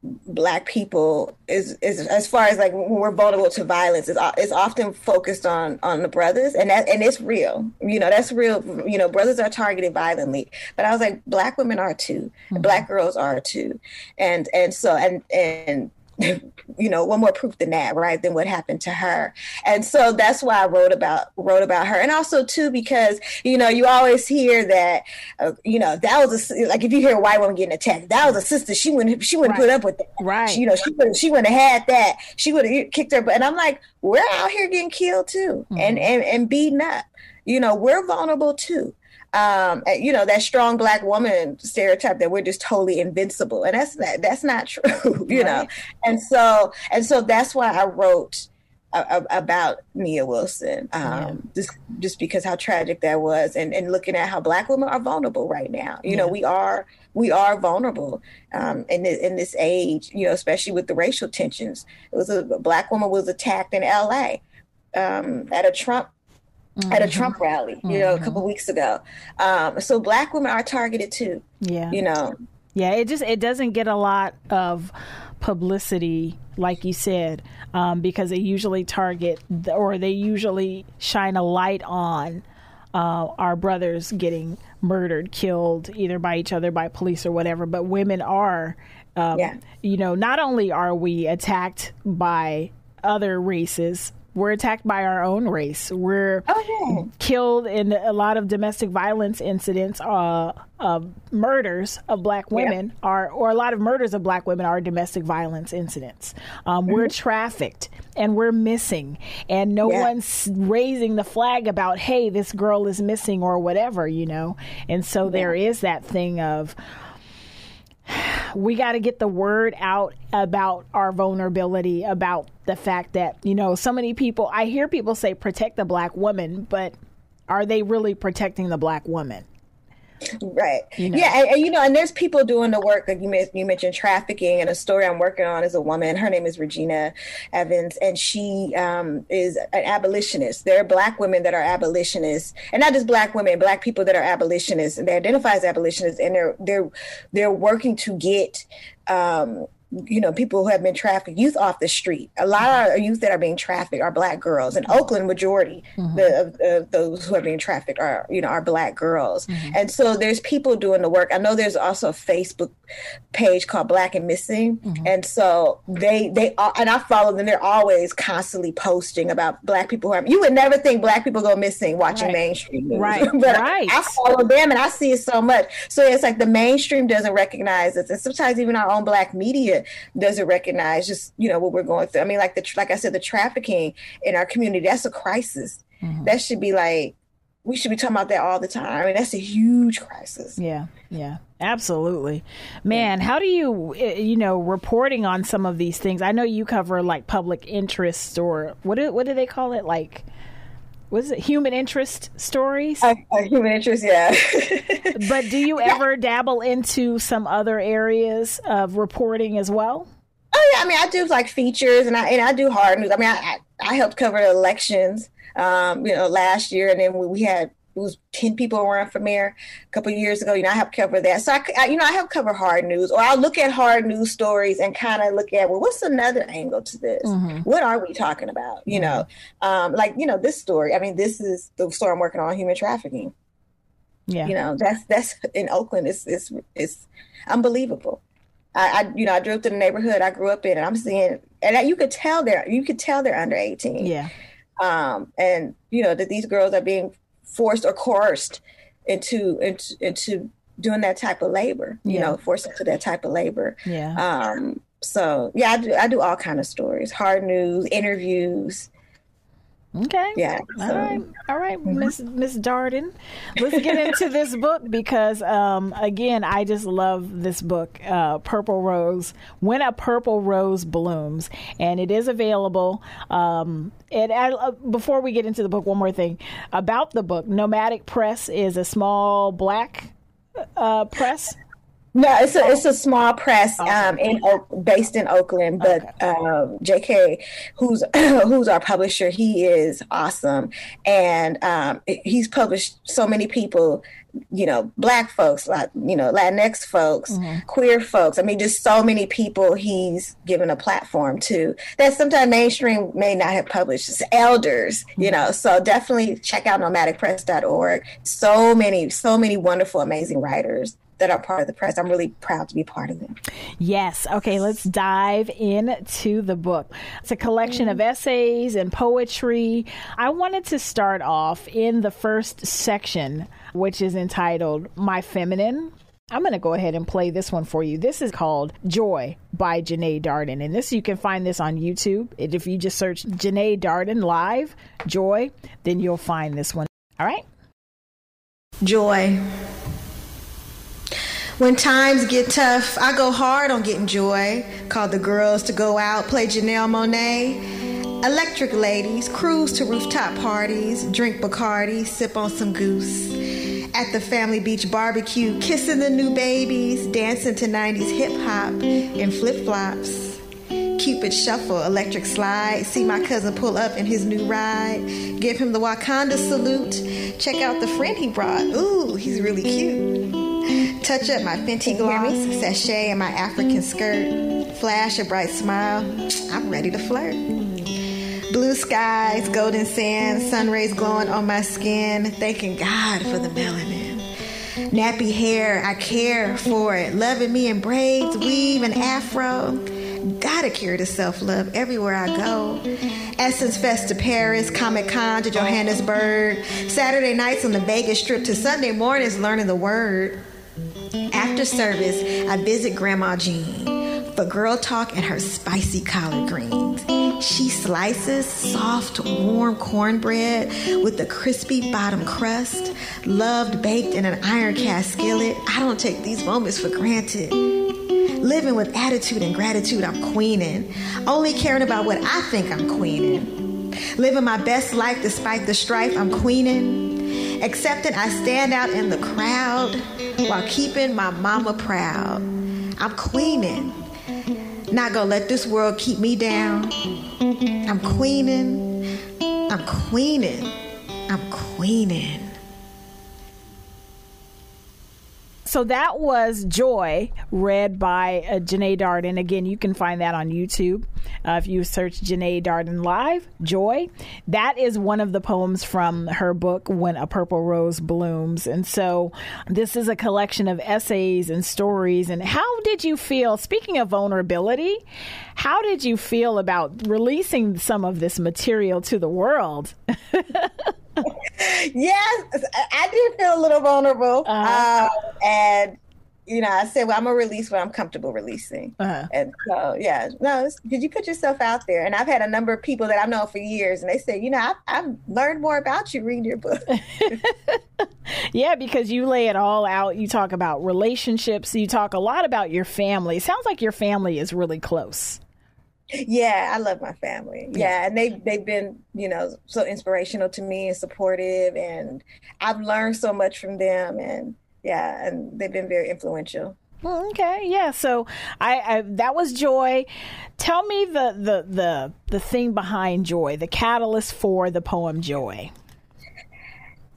black people is is as far as like when we're vulnerable to violence is is often focused on on the brothers and that and it's real. You know that's real. You know brothers are targeted violently but i was like black women are too. Mm-hmm. Black girls are too. And and so and and you know one more proof than that right than what happened to her. And so that's why i wrote about wrote about her. And also too because you know you always hear that uh, you know that was a like if you hear a white woman getting attacked that was a sister she wouldn't she wouldn't Right. put up with that. Right. She- you know she would she wouldn't have had that. She would have kicked her butt. And i'm like we're out here getting killed too and and and beaten up. You know we're vulnerable too um you know that strong black woman stereotype that we're just totally invincible and that's not that's not *laughs* true you know and so and so that's why i wrote a- a- about Nia Wilson, um, just just because how tragic that was, and, and looking at how Black women are vulnerable right now. You know, we are we are vulnerable um, in this, in this age. You know, especially with the racial tensions. It was a, a Black woman was attacked in L.A. Um, at a Trump at a Trump rally. You know, a couple weeks ago. Um, so Black women are targeted too. Yeah. You know, Yeah, it just it doesn't get a lot of publicity, like you said, um, because they usually target the, or they usually shine a light on uh, our brothers getting murdered, killed either by each other, by police, or whatever. But women are, um, Yeah. you know, not only are we attacked by other races. We're attacked by our own race. We're Oh, killed in a lot of domestic violence incidents, uh, of murders of black women are, or a lot of murders of black women are domestic violence incidents. Um, We're trafficked and we're missing, and no Yeah. one's raising the flag about, hey, this girl is missing or whatever, you know. And so there is that thing of *sighs* we got to get the word out about our vulnerability, about the fact that, you know, so many people, I hear people say protect the black woman, but are they really protecting the black woman? Right. know. Yeah, and, and, you know, and there's people doing the work. Like you, men- you mentioned trafficking, and a story I'm working on is a woman. Her name is Regina Evans, and she um, is an abolitionist. There are black women that are abolitionists, and not just black women, black people that are abolitionists, and they identify as abolitionists, and they're they're they're working to get. Um, you know, people who have been trafficked, youth off the street. A lot of youth that are being trafficked are black girls. In Oakland, majority mm-hmm. the, of, of those who are being trafficked are, you know, are black girls. Mm-hmm. And so there's people doing the work. I know there's also a Facebook page called Black and Missing, and so they they are, and I follow them. They're always constantly posting about black people who are. You would never think black people go missing watching Right. mainstream news, Right, *laughs* but right. I follow them and I see it so much. So it's like the mainstream doesn't recognize us, and sometimes even our own black media doesn't recognize just you know what we're going through. I mean, like the like I said, the trafficking in our community that's a crisis. Mm-hmm. That should be like we should be talking about that all the time. I mean, that's a huge crisis. Yeah, yeah, absolutely. Man, how do you, eh, you know, reporting on some of these things? I know you cover like public interest or what do, what do they call it? Like, was it? Human interest stories? A, a human interest, yeah. *laughs* but do you ever dabble into some other areas of reporting as well? Oh yeah, I mean I do like features and I and I do hard news. I mean I I, I helped cover the elections, um, you know, last year, and then we, we had was 10 people were for mayor a couple years ago. You know, I helped cover that. So I, I, you know, I help cover hard news or I'll look at hard news stories and kind of look at, well, what's another angle to this? Mm-hmm. What are we talking about? You mm-hmm. know, um, like, you know, this story, I mean, this is the story I'm working on human trafficking. Yeah. You know, that's, that's in Oakland. It's, it's, it's unbelievable. I, I, you know, I drove to the neighborhood I grew up in and I'm seeing, and you could tell they're, you could tell they're under 18. Yeah. Um, and you know, that these girls are being forced or coerced into into, into doing that type of labor. You yeah. know, forced into that type of labor. Yeah. Um. So yeah, I do. I do all kind of stories, hard news, interviews. Okay. Yeah. So. All right. All right, mm-hmm. Miss Miss Darden. Let's get into this book because um, again, I just love this book, uh, Purple Rose. When a Purple Rose Blooms, and it is available. Um, and uh, before we get into the book, one more thing about the book. Nomadic Press is a small black uh, press no, it's a it's a small press um, in based in Oakland, but um, J.K. who's *clears throat* who's our publisher, he is awesome, and um, he's published so many people, you know, black folks, like you know, Latinx folks, mm-hmm. queer folks. I mean, just so many people he's given a platform to that sometimes mainstream may not have published. It's elders, mm-hmm. you know, so definitely check out nomadicpress.org. So many, so many wonderful, amazing writers that are part of the press. I'm really proud to be part of them. Yes. Okay, let's dive into the book. It's a collection mm-hmm. of essays and poetry. I wanted to start off in the first section, which is entitled My Feminine. I'm going to go ahead and play this one for you. This is called Joy by Jenee Darden. And this, you can find this on YouTube. If you just search Jenee Darden Live, Joy, then you'll find this one. All right. Joy. When times get tough, I go hard on getting joy. Call the girls to go out, play Janelle Monáe. Electric ladies, cruise to rooftop parties, drink Bacardi, sip on some goose. At the family beach barbecue, kissing the new babies, dancing to 90s hip hop in flip flops. Cupid shuffle, electric slide. See my cousin pull up in his new ride. Give him the Wakanda salute. Check out the friend he brought. Ooh, he's really cute. Touch up my Fenty gloss, sashay in my African skirt. Flash a bright smile. I'm ready to flirt. Blue skies, golden sand, sun rays glowing on my skin. Thanking God for the melanin. Nappy hair, I care for it. Loving me in braids, weave, and afro. Gotta carry the self love everywhere I go. Mm-hmm. Essence Fest to Paris, Comic Con to Johannesburg. Saturday nights on the Vegas Strip to Sunday mornings learning the word. After service, I visit Grandma Jean for girl talk and her spicy collard greens. She slices soft, warm cornbread with a crispy bottom crust, loved baked in an iron cast skillet. I don't take these moments for granted. Living with attitude and gratitude, I'm queening. Only caring about what I think I'm queening. Living my best life despite the strife, I'm queening. Accepting I stand out in the crowd while keeping my mama proud. I'm queening. Not gonna let this world keep me down. I'm queening. I'm queening. I'm queening. So that was Joy, read by uh, Jenee Darden. Again, you can find that on YouTube. Uh, if you search Jenee Darden Live, Joy. That is one of the poems from her book, When a Purple Rose Blooms. And so this is a collection of essays and stories. And how did you feel, speaking of vulnerability, how did you feel about releasing some of this material to the world? *laughs* yes, I did feel a little vulnerable. Uh-huh. Uh, and, you know, I said, well, I'm going to release what I'm comfortable releasing. Uh-huh. And so, yeah, no, because you put yourself out there. And I've had a number of people that I've known for years, and they say, you know, I've, I've learned more about you reading your book. *laughs* yeah, because you lay it all out. You talk about relationships, you talk a lot about your family. It sounds like your family is really close. Yeah, I love my family. Yeah, and they they've been, you know, so inspirational to me and supportive and I've learned so much from them and yeah, and they've been very influential. Okay, yeah. So I, I, that was joy. Tell me the the the the thing behind joy, the catalyst for the poem joy.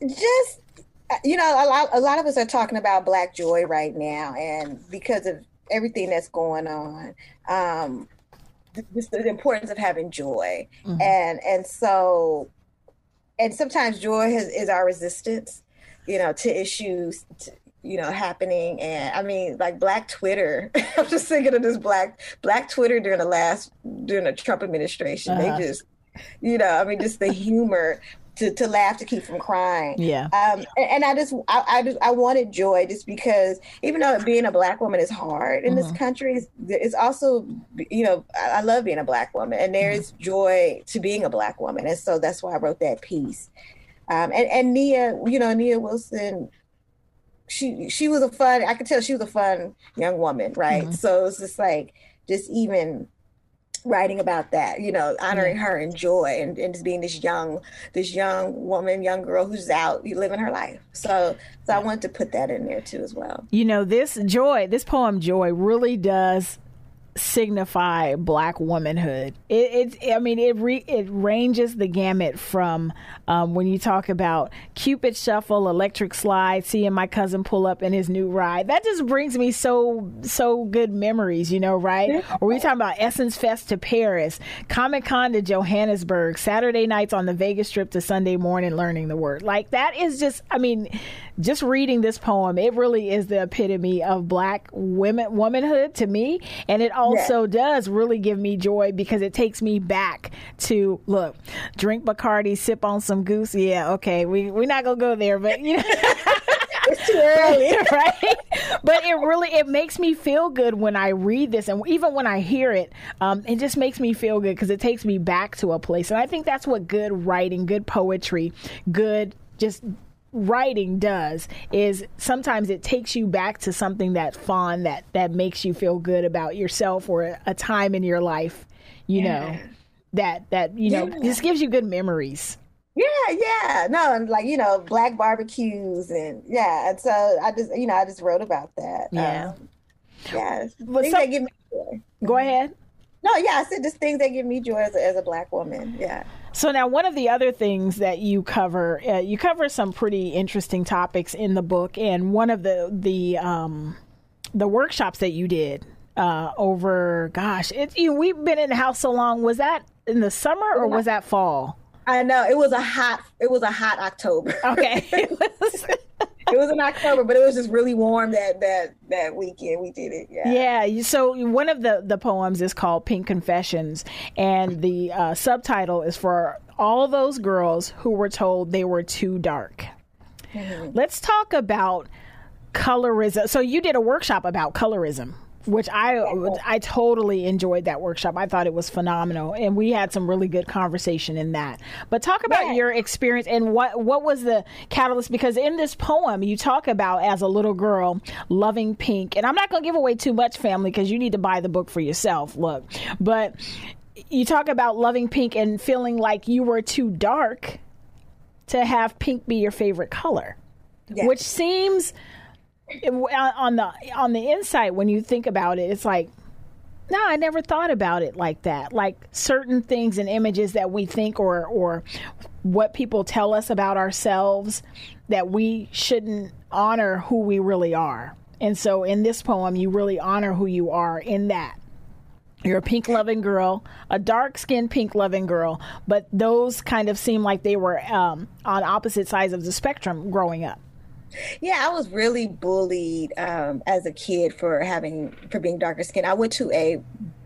Just you know, a lot, a lot of us are talking about Black joy right now, and because of everything that's going on, um, this, the importance of having joy, mm-hmm. and and so, and sometimes joy has, is our resistance, you know, to issues. To, you know, happening. And I mean, like Black Twitter. *laughs* I'm just thinking of this Black Black Twitter during the last during the Trump administration. Uh-huh. They just, you know, I mean, just the humor to, to laugh to keep from crying. Yeah. Um, and, and, I just I, I just I wanted joy just because even though being a black woman is hard in mm-hmm. this country, it's, it's, also you know I, I, love being a black woman and there is mm-hmm. joy to being a black woman, and so that's why I wrote that piece. Um, and and Nia, you know Nia Wilson, she she was a fun. I could tell she was a fun young woman, right? Mm-hmm. So it's just like just even writing about that, you know, honoring her and joy and, and just being this young, this young woman, young girl who's out living her life. So, so I wanted to put that in there too as well. You know, this joy, this poem, Joy, really does signify black womanhood. It, it I mean, it re, it ranges the gamut from um, when you talk about Cupid Shuffle, Electric Slide, seeing my cousin pull up in his new ride. That just brings me so so good memories, you know, right? Or we talking about Essence Fest to Paris, Comic Con to Johannesburg, Saturday nights on the Vegas Strip to Sunday morning learning the word. Like that is just, I mean, just reading this poem, it really is the epitome of black women womanhood to me, and it also yeah. does really give me joy because it takes me back to look, drink Bacardi, sip on some goose. Yeah, okay, we we're not gonna go there, but you know. *laughs* it's too early, *laughs* right? But it really it makes me feel good when I read this, and even when I hear it, um, it just makes me feel good because it takes me back to a place, and I think that's what good writing, good poetry, good just writing does is sometimes it takes you back to something that fond that that makes you feel good about yourself or a time in your life you yeah. know that that you know yeah. just gives you good memories yeah yeah no and like you know black barbecues and yeah and so i just you know i just wrote about that yeah um, yeah but so, give me joy. go ahead no yeah i said just things that give me joy as a, as a black woman yeah so now, one of the other things that you cover, uh, you cover some pretty interesting topics in the book, and one of the the um, the workshops that you did uh, over, gosh, it's you. We've been in the house so long. Was that in the summer or was that fall? I know it was a hot. It was a hot October. Okay. *laughs* it was in October, but it was just really warm that that that weekend. We did it. Yeah. Yeah. So one of the the poems is called Pink Confessions, and the uh, subtitle is for all those girls who were told they were too dark. Mm-hmm. Let's talk about colorism. So you did a workshop about colorism which I I totally enjoyed that workshop. I thought it was phenomenal, and we had some really good conversation in that. But talk about yeah. your experience and what what was the catalyst? Because in this poem, you talk about as a little girl loving pink, and I'm not going to give away too much, family, because you need to buy the book for yourself. Look, but you talk about loving pink and feeling like you were too dark to have pink be your favorite color, yes. which seems on the on the inside when you think about it it's like no i never thought about it like that. Like certain things and images that we think or or what people tell us about ourselves that we shouldn't honor who we really are. And so in this poem you really honor who you are in that. You're a pink loving girl, a dark skinned pink loving girl, but those kind of seem like they were um, on opposite sides of the spectrum growing up. Yeah, I was really bullied um, as a kid for having for being darker skin. I went to a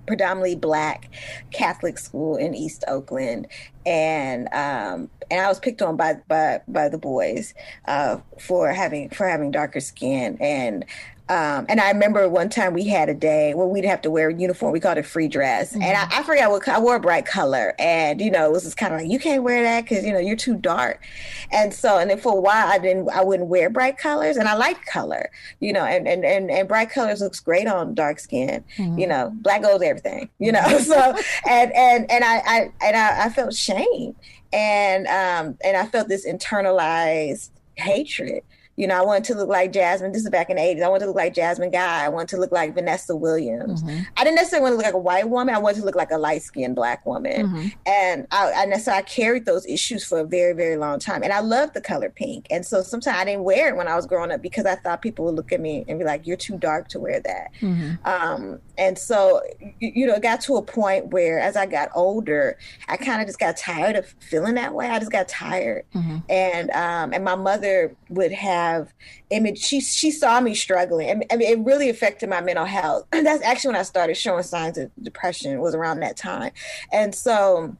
predominantly black Catholic school in East Oakland, and um, and I was picked on by by by the boys uh, for having for having darker skin, and um, and I remember one time we had a day where we'd have to wear a uniform. We called it free dress. Mm-hmm. And I, I, forgot what I wore a bright color. And, you know, it was just kind of like, you can't wear that because, you know, you're too dark. And so, and then for a while, I didn't, I wouldn't wear bright colors. And I like color, you know, and, and, and, and bright colors looks great on dark skin, mm-hmm. you know, black goes everything, you know. *laughs* so, and, and, and I, I, and I, I felt shame. And, um, and I felt this internalized hatred You know, I wanted to look like Jasmine. This is back in the 80s. I wanted to look like Jasmine Guy. I wanted to look like Vanessa Williams. Mm-hmm. I didn't necessarily want to look like a white woman. I wanted to look like a light skinned black woman. Mm-hmm. And I, I, so I carried those issues for a very, very long time. And I loved the color pink. And so sometimes I didn't wear it when I was growing up because I thought people would look at me and be like, you're too dark to wear that. Mm-hmm. Um, and so, you, you know, it got to a point where as I got older, I kind of just got tired of feeling that way. I just got tired. Mm-hmm. And, um, and my mother would have image. She, she saw me struggling. and I mean, it really affected my mental health. *clears throat* That's actually when I started showing signs of depression was around that time. And so,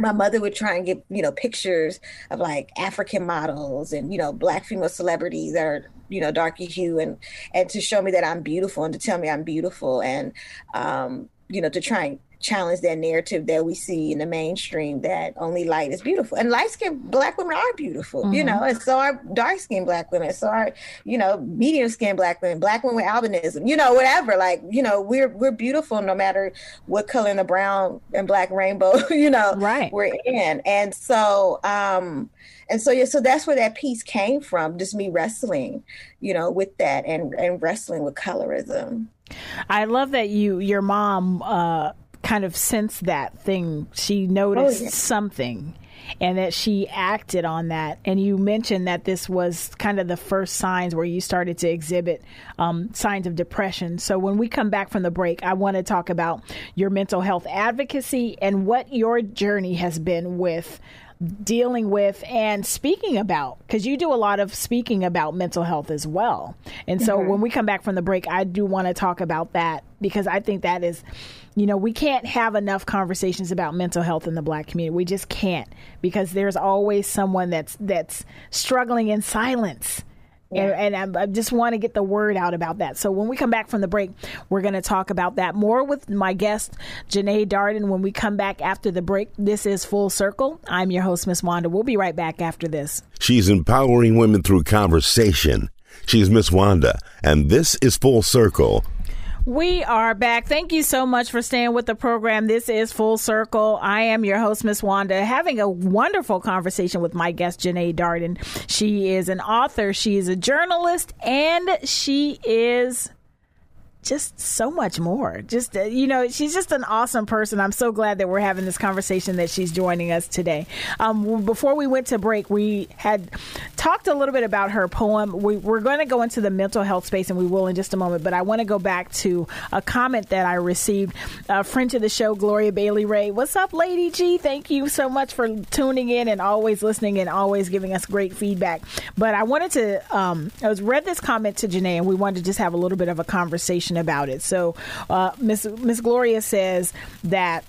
my mother would try and get you know pictures of like african models and you know black female celebrities that are you know darky hue and and to show me that i'm beautiful and to tell me i'm beautiful and um you know to try and challenge that narrative that we see in the mainstream that only light is beautiful. And light skinned black women are beautiful mm-hmm. you know and so are dark skinned black women so are you know medium skinned black women black women with albinism you know whatever like you know we're we're beautiful no matter what color in the brown and black rainbow *laughs* you know right. we're in. And so um and so yeah so that's where that piece came from just me wrestling you know with that and and wrestling with colorism I love that you your mom uh kind of sensed that thing. She noticed oh, yeah. something and that she acted on that. And you mentioned that this was kind of the first signs where you started to exhibit um, signs of depression. So when we come back from the break, I want to talk about your mental health advocacy and what your journey has been with dealing with and speaking about because you do a lot of speaking about mental health as well. And so mm-hmm. when we come back from the break, I do want to talk about that because I think that is you know, we can't have enough conversations about mental health in the black community. We just can't because there's always someone that's that's struggling in silence. Yeah. And, and I, I just want to get the word out about that. So when we come back from the break, we're going to talk about that more with my guest, Jenee Darden. When we come back after the break, this is Full Circle. I'm your host, Miss Wanda. We'll be right back after this. She's empowering women through conversation. She's Miss Wanda, and this is Full Circle we are back. Thank you so much for staying with the program. This is Full Circle. I am your host, Miss Wanda, having a wonderful conversation with my guest, Jenee Darden. She is an author, she is a journalist, and she is just so much more. Just, uh, you know, she's just an awesome person. I'm so glad that we're having this conversation that she's joining us today. Um, before we went to break, we had talked a little bit about her poem. We, are going to go into the mental health space and we will in just a moment, but I want to go back to a comment that I received. A friend to the show, Gloria Bailey Ray. What's up, Lady G? Thank you so much for tuning in and always listening and always giving us great feedback. But I wanted to, um, I was read this comment to Jenee and we wanted to just have a little bit of a conversation about it. So uh, Miss Miss Gloria says that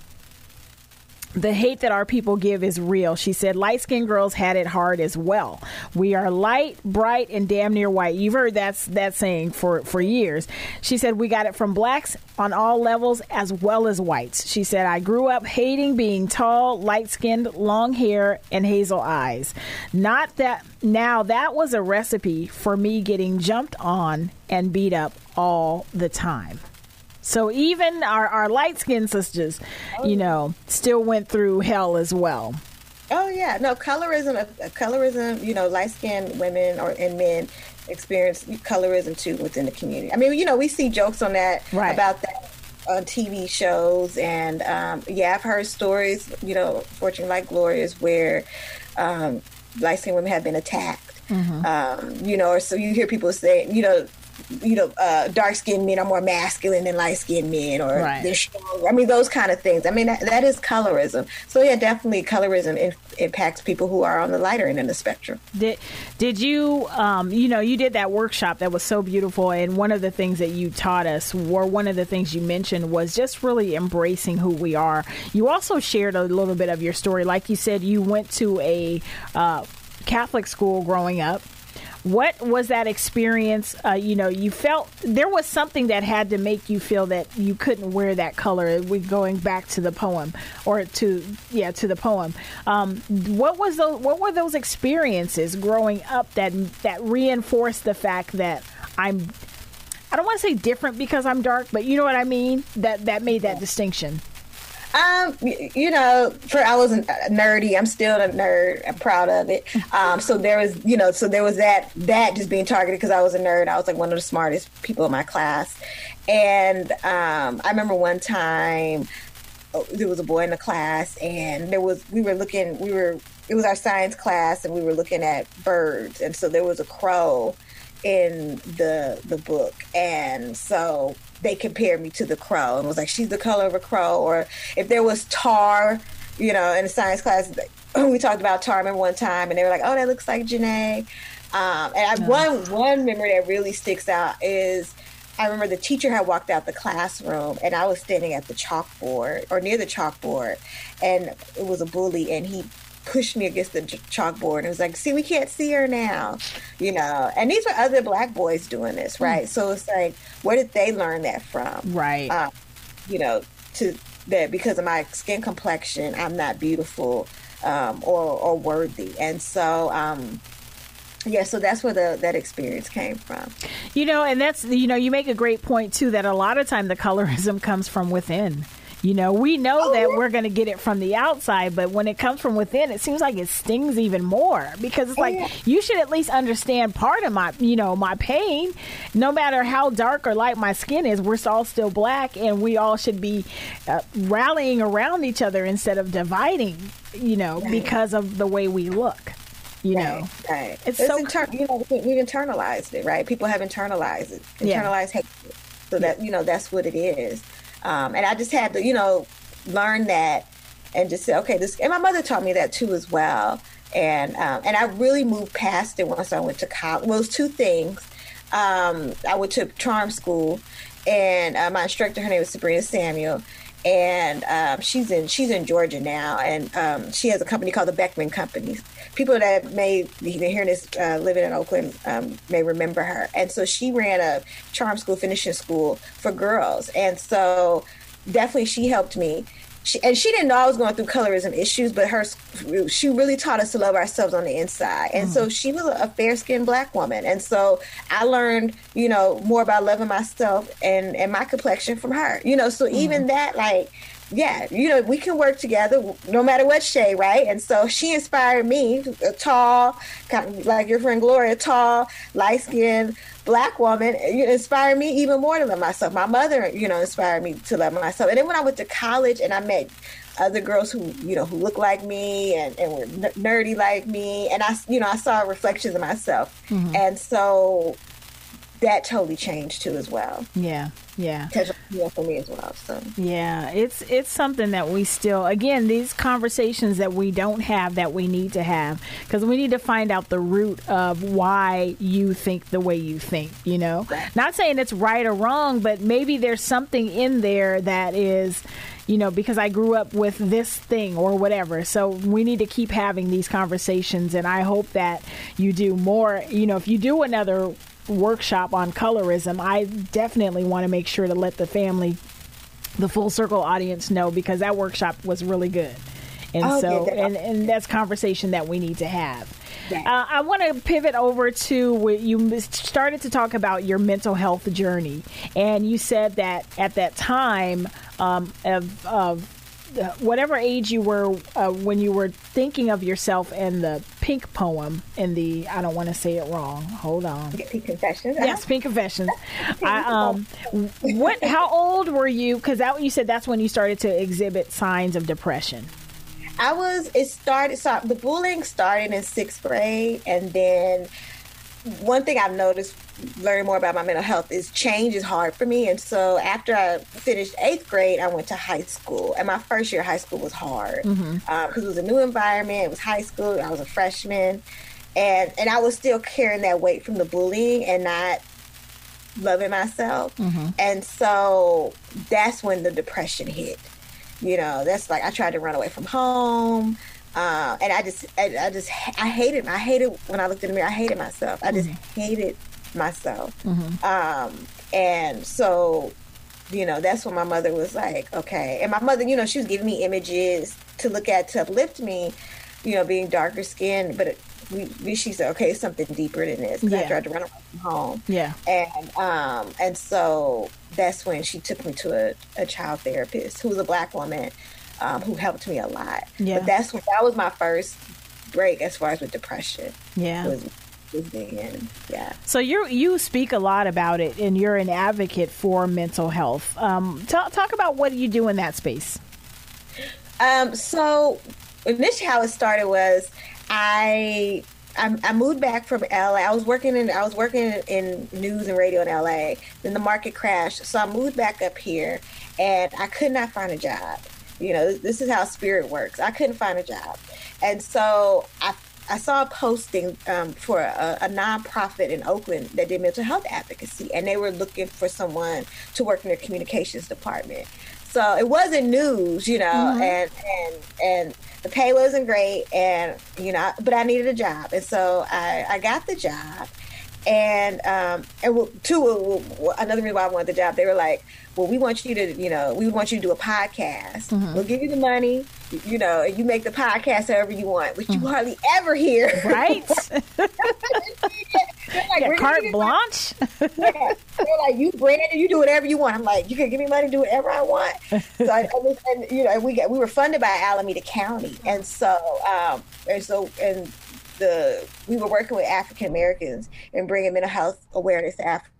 the hate that our people give is real. She said light skinned girls had it hard as well. We are light, bright, and damn near white. You've heard that's that saying for, for years. She said we got it from blacks on all levels as well as whites. She said I grew up hating being tall, light skinned, long hair, and hazel eyes. Not that now that was a recipe for me getting jumped on and beat up all the time. So even our, our light skinned sisters, oh, you know, still went through hell as well. Oh yeah, no colorism. Uh, colorism, you know, light skinned women or and men experience colorism too within the community. I mean, you know, we see jokes on that right. about that on TV shows, and um, yeah, I've heard stories. You know, fortune like Gloria's where um, light skinned women have been attacked. Mm-hmm. Um, you know, or so you hear people say, you know, you know, uh, dark skinned men are more masculine than light skinned men, or right. they're strong. I mean, those kind of things. I mean, that, that is colorism. So yeah, definitely colorism in, impacts people who are on the lighter end of the spectrum. Did Did you, um, you know, you did that workshop that was so beautiful, and one of the things that you taught us, or one of the things you mentioned, was just really embracing who we are. You also shared a little bit of your story, like you said, you went to a uh, Catholic school growing up what was that experience? Uh, you know, you felt there was something that had to make you feel that you couldn't wear that color. We going back to the poem, or to yeah, to the poem. Um, what was those? What were those experiences growing up that that reinforced the fact that I'm I don't want to say different because I'm dark, but you know what I mean? That that made that distinction. Um, you know, for I was nerdy. I'm still a nerd. I'm proud of it. Um, so there was, you know, so there was that that just being targeted because I was a nerd. I was like one of the smartest people in my class, and um, I remember one time oh, there was a boy in the class, and there was we were looking. We were it was our science class, and we were looking at birds, and so there was a crow in the the book, and so they compared me to the crow and was like, she's the color of a crow. Or if there was tar, you know, in a science class, *clears throat* we talked about tar. Remember one time, and they were like, oh, that looks like Jenee. Um, and I, one one memory that really sticks out is I remember the teacher had walked out the classroom, and I was standing at the chalkboard or near the chalkboard, and it was a bully, and he pushed me against the chalkboard and was like, "See, we can't see her now," you know. And these were other black boys doing this, hmm. right? Mm. So it's like, where did they learn that from? Right. Um, you know, to that because of my skin complexion, I'm not beautiful um, or or worthy, and so. Um, yeah, so that's where the that experience came from. You know, and that's you know, you make a great point too that a lot of time the colorism comes from within. You know, we know oh, that we're going to get it from the outside, but when it comes from within, it seems like it stings even more because it's like yeah. you should at least understand part of my, you know, my pain. No matter how dark or light my skin is, we're all still black, and we all should be uh, rallying around each other instead of dividing. You know, right. because of the way we look you right, know right it's, it's so inter- you know we've internalized it right people have internalized it internalized yeah. hate so that you know that's what it is um, and I just had to, you know, learn that and just say, okay, this. And my mother taught me that too as well. And um, and I really moved past it once I went to college. Well, it was two things. Um, I went to charm school, and uh, my instructor, her name was Sabrina Samuel, and um, she's in she's in Georgia now, and um, she has a company called the Beckman Company. People that may be hearing this uh, living in Oakland um, may remember her, and so she ran a charm school, finishing school for girls, and so definitely she helped me she, and she didn't know I was going through colorism issues, but her she really taught us to love ourselves on the inside. And mm. so she was a fair skinned black woman, and so I learned, you know, more about loving myself and and my complexion from her. You know, so mm. even that, like, yeah, you know, we can work together no matter what shade, right? And so she inspired me, a tall, kind of like your friend Gloria, tall, light skinned black woman. You inspired me even more to love myself. My mother, you know, inspired me to love myself. And then when I went to college and I met other girls who, you know, who looked like me and, and were nerdy like me, and I, you know, I saw reflections of myself. Mm-hmm. And so that totally changed too as well. Yeah, yeah. Yeah, for me as well. So yeah, it's it's something that we still again these conversations that we don't have that we need to have because we need to find out the root of why you think the way you think. You know, right. not saying it's right or wrong, but maybe there's something in there that is you know, because I grew up with this thing or whatever. So we need to keep having these conversations. And I hope that you do more. You know, if you do another workshop on colorism, I definitely want to make sure to let the family, the full circle audience know because that workshop was really good. And oh, so, and, and that's conversation that we need to have. Uh, I want to pivot over to what you started to talk about your mental health journey, and you said that at that time um, of, of whatever age you were uh, when you were thinking of yourself in the pink poem in the I don't want to say it wrong. Hold on. Pink confessions. Yes, pink confessions. *laughs* I, um, what? How old were you? Because that you said that's when you started to exhibit signs of depression. I was. It started. So the bullying started in sixth grade, and then one thing I've noticed learning more about my mental health is change is hard for me. And so after I finished eighth grade, I went to high school. And my first year of high school was hard because mm-hmm. um, it was a new environment. It was high school. I was a freshman. And, and I was still carrying that weight from the bullying and not loving myself. Mm-hmm. And so that's when the depression hit. You know, that's like I tried to run away from home. Uh, and I just, I, I, just, I hated, I hated when I looked in the mirror. I hated myself. I just mm-hmm. hated myself. Mm-hmm. Um, and so, you know, that's when my mother was like, okay. And my mother, you know, she was giving me images to look at to uplift me, you know, being darker skinned, but it, we, we, she said, okay, something deeper than this. Yeah. I tried to run away from home. Yeah. And um, and so that's when she took me to a, a child therapist who was a black woman um, who helped me a lot. Yeah. But that's what that was my first break as far as with depression. Yeah. Was, was then, yeah. So you you speak a lot about it, and you're an advocate for mental health. Um, talk talk about what you do in that space. Um, so initially, how it started was I, I I moved back from LA. I was working in I was working in news and radio in LA. Then the market crashed, so I moved back up here, and I could not find a job. You know, this is how spirit works. I couldn't find a job, and so I I saw a posting um, for a, a nonprofit in Oakland that did mental health advocacy, and they were looking for someone to work in their communications department. So it wasn't news, you know, mm-hmm. and and and the pay wasn't great, and you know, but I needed a job, and so I, I got the job, and um, and two another reason why I wanted the job, they were like, well, we want you to, you know, we want you to do a podcast. Mm-hmm. We'll give you the money, you know, you make the podcast however you want, which mm-hmm. you hardly ever hear, right? *laughs* like, yeah, carte blanche. yeah. They're like, you brand you do whatever you want. I'm like, you can give me money, do whatever I want. So, I, and, you know, we got, we were funded by Alameda County, and so, um, and so, and the we were working with African Americans and bringing mental health awareness to Africa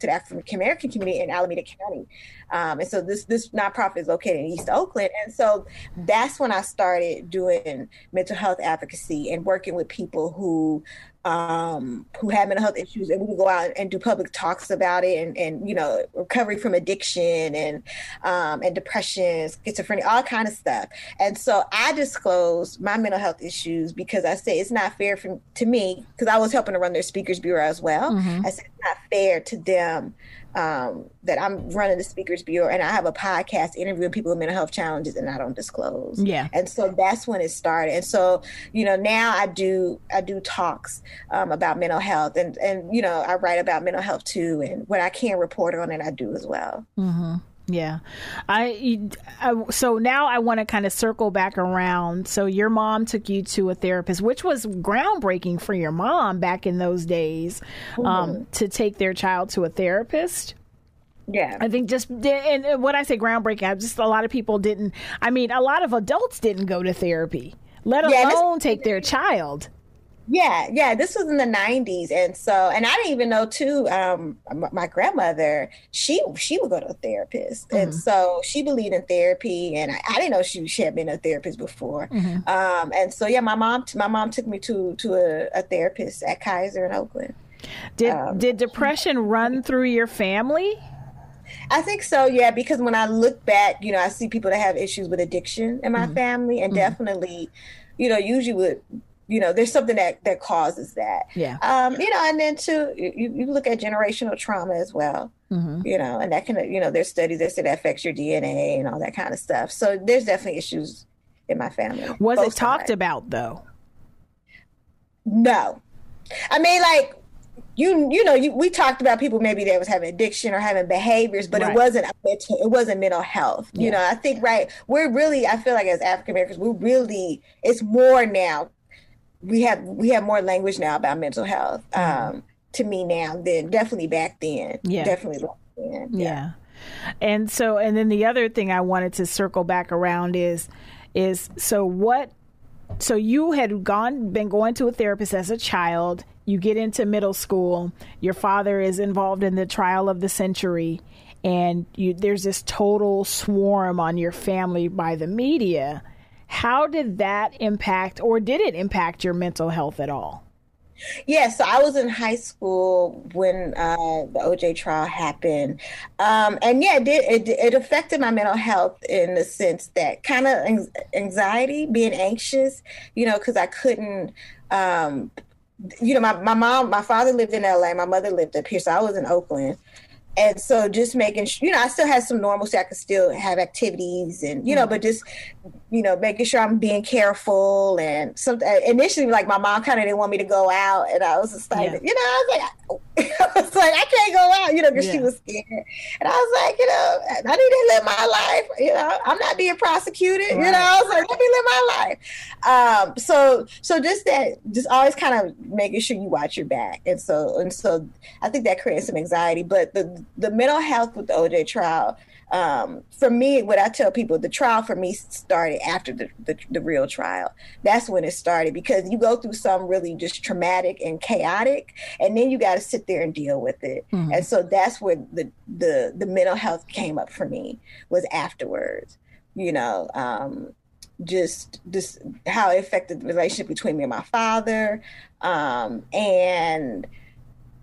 to the African American community in Alameda County. Um, and so this this nonprofit is located in East Oakland. And so that's when I started doing mental health advocacy and working with people who um, who have mental health issues, and we would go out and do public talks about it, and, and you know, recovery from addiction and um, and depression, schizophrenia, all kind of stuff. And so I disclosed my mental health issues because I said it's not fair for to me because I was helping to run their speakers bureau as well. Mm-hmm. I said it's not fair to them um, that I'm running the Speakers Bureau and I have a podcast interviewing people with mental health challenges and I don't disclose. Yeah. And so that's when it started. And so, you know, now I do I do talks um, about mental health and and you know I write about mental health too and what I can report on it I do as well. Mm-hmm. Yeah. I, I, so now I want to kind of circle back around. So your mom took you to a therapist, which was groundbreaking for your mom back in those days, um, mm-hmm. um, to take their child to a therapist. Yeah. I think just and when I say groundbreaking, I just a lot of people didn't I mean a lot of adults didn't go to therapy, let yeah, alone take their child. Yeah, yeah. This was in the '90s, and so, and I didn't even know too. Um, my grandmother, she she would go to a therapist, mm-hmm. and so she believed in therapy, and I, I didn't know she, she had been a therapist before. Mm-hmm. Um, and so, yeah, my mom my mom took me to to a, a therapist at Kaiser in Oakland. Did um, did depression run through your family? I think so, yeah, because when I look back, you know, I see people that have issues with addiction in my mm-hmm. family, and mm-hmm. definitely, you know, usually with you know there's something that that causes that. Yeah. Um you know and then too you, you look at generational trauma as well. Mm-hmm. you know and that can you know there's studies that say that affects your dna and all that kind of stuff. So there's definitely issues in my family was it talked about though? No. I mean like you you know you, we talked about people maybe that was having addiction or having behaviors but right. it wasn't it wasn't mental health. Yeah. you know i think right we're really i feel like as african americans we're really it's more now we have we have more language now about mental health mm-hmm. um, to me now than definitely back then. Yeah, definitely back then. Yeah. yeah. And so, and then the other thing I wanted to circle back around is, is so what? So you had gone, been going to a therapist as a child. You get into middle school. Your father is involved in the trial of the century, and you, there's this total swarm on your family by the media how did that impact, or did it impact your mental health at all? Yeah, so I was in high school when uh, the OJ trial happened, um, and yeah, it did. It, it, affected my mental health in the sense that kind of anxiety, being anxious, you know, because I couldn't. Um, you know, my, my mom, my father lived in LA, my mother lived up here, so I was in Oakland and so just making sure you know i still had some normalcy i could still have activities and you know mm-hmm. but just you know, making sure I'm being careful and something. Initially, like my mom kind of didn't want me to go out, and I was just like, yeah. you know, I was like, *laughs* I was like, I can't go out, you know, because yeah. she was scared, and I was like, you know, I need to live my life. You know, I'm not being prosecuted. Right. You know, I was like, let me live my life. Um, so, so just that, just always kind of making sure you watch your back, and so, and so, I think that creates some anxiety. But the the mental health with the OJ trial um, for me, what I tell people, the trial for me started after the, the, the, real trial. That's when it started because you go through some really just traumatic and chaotic, and then you got to sit there and deal with it. Mm-hmm. And so that's where the, the, the mental health came up for me was afterwards, you know, um, just, just how it affected the relationship between me and my father. Um, and,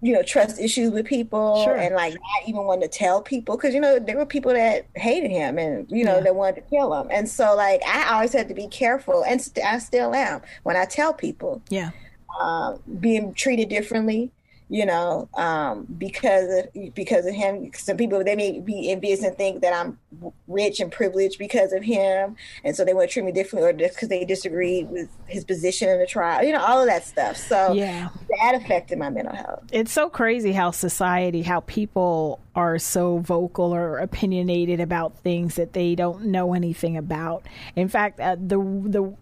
you know, trust issues with people sure. and like not even want to tell people because, you know, there were people that hated him and, you know, yeah. that wanted to kill him. And so, like, I always had to be careful and st- I still am when I tell people. Yeah. Um, being treated differently you know, um, because of because of him. Some people they may be envious and think that I'm rich and privileged because of him, and so they want to treat me differently, or just because they disagree with his position in the trial. You know, all of that stuff. So yeah, that affected my mental health. It's so crazy how society, how people are so vocal or opinionated about things that they don't know anything about. In fact, uh, the the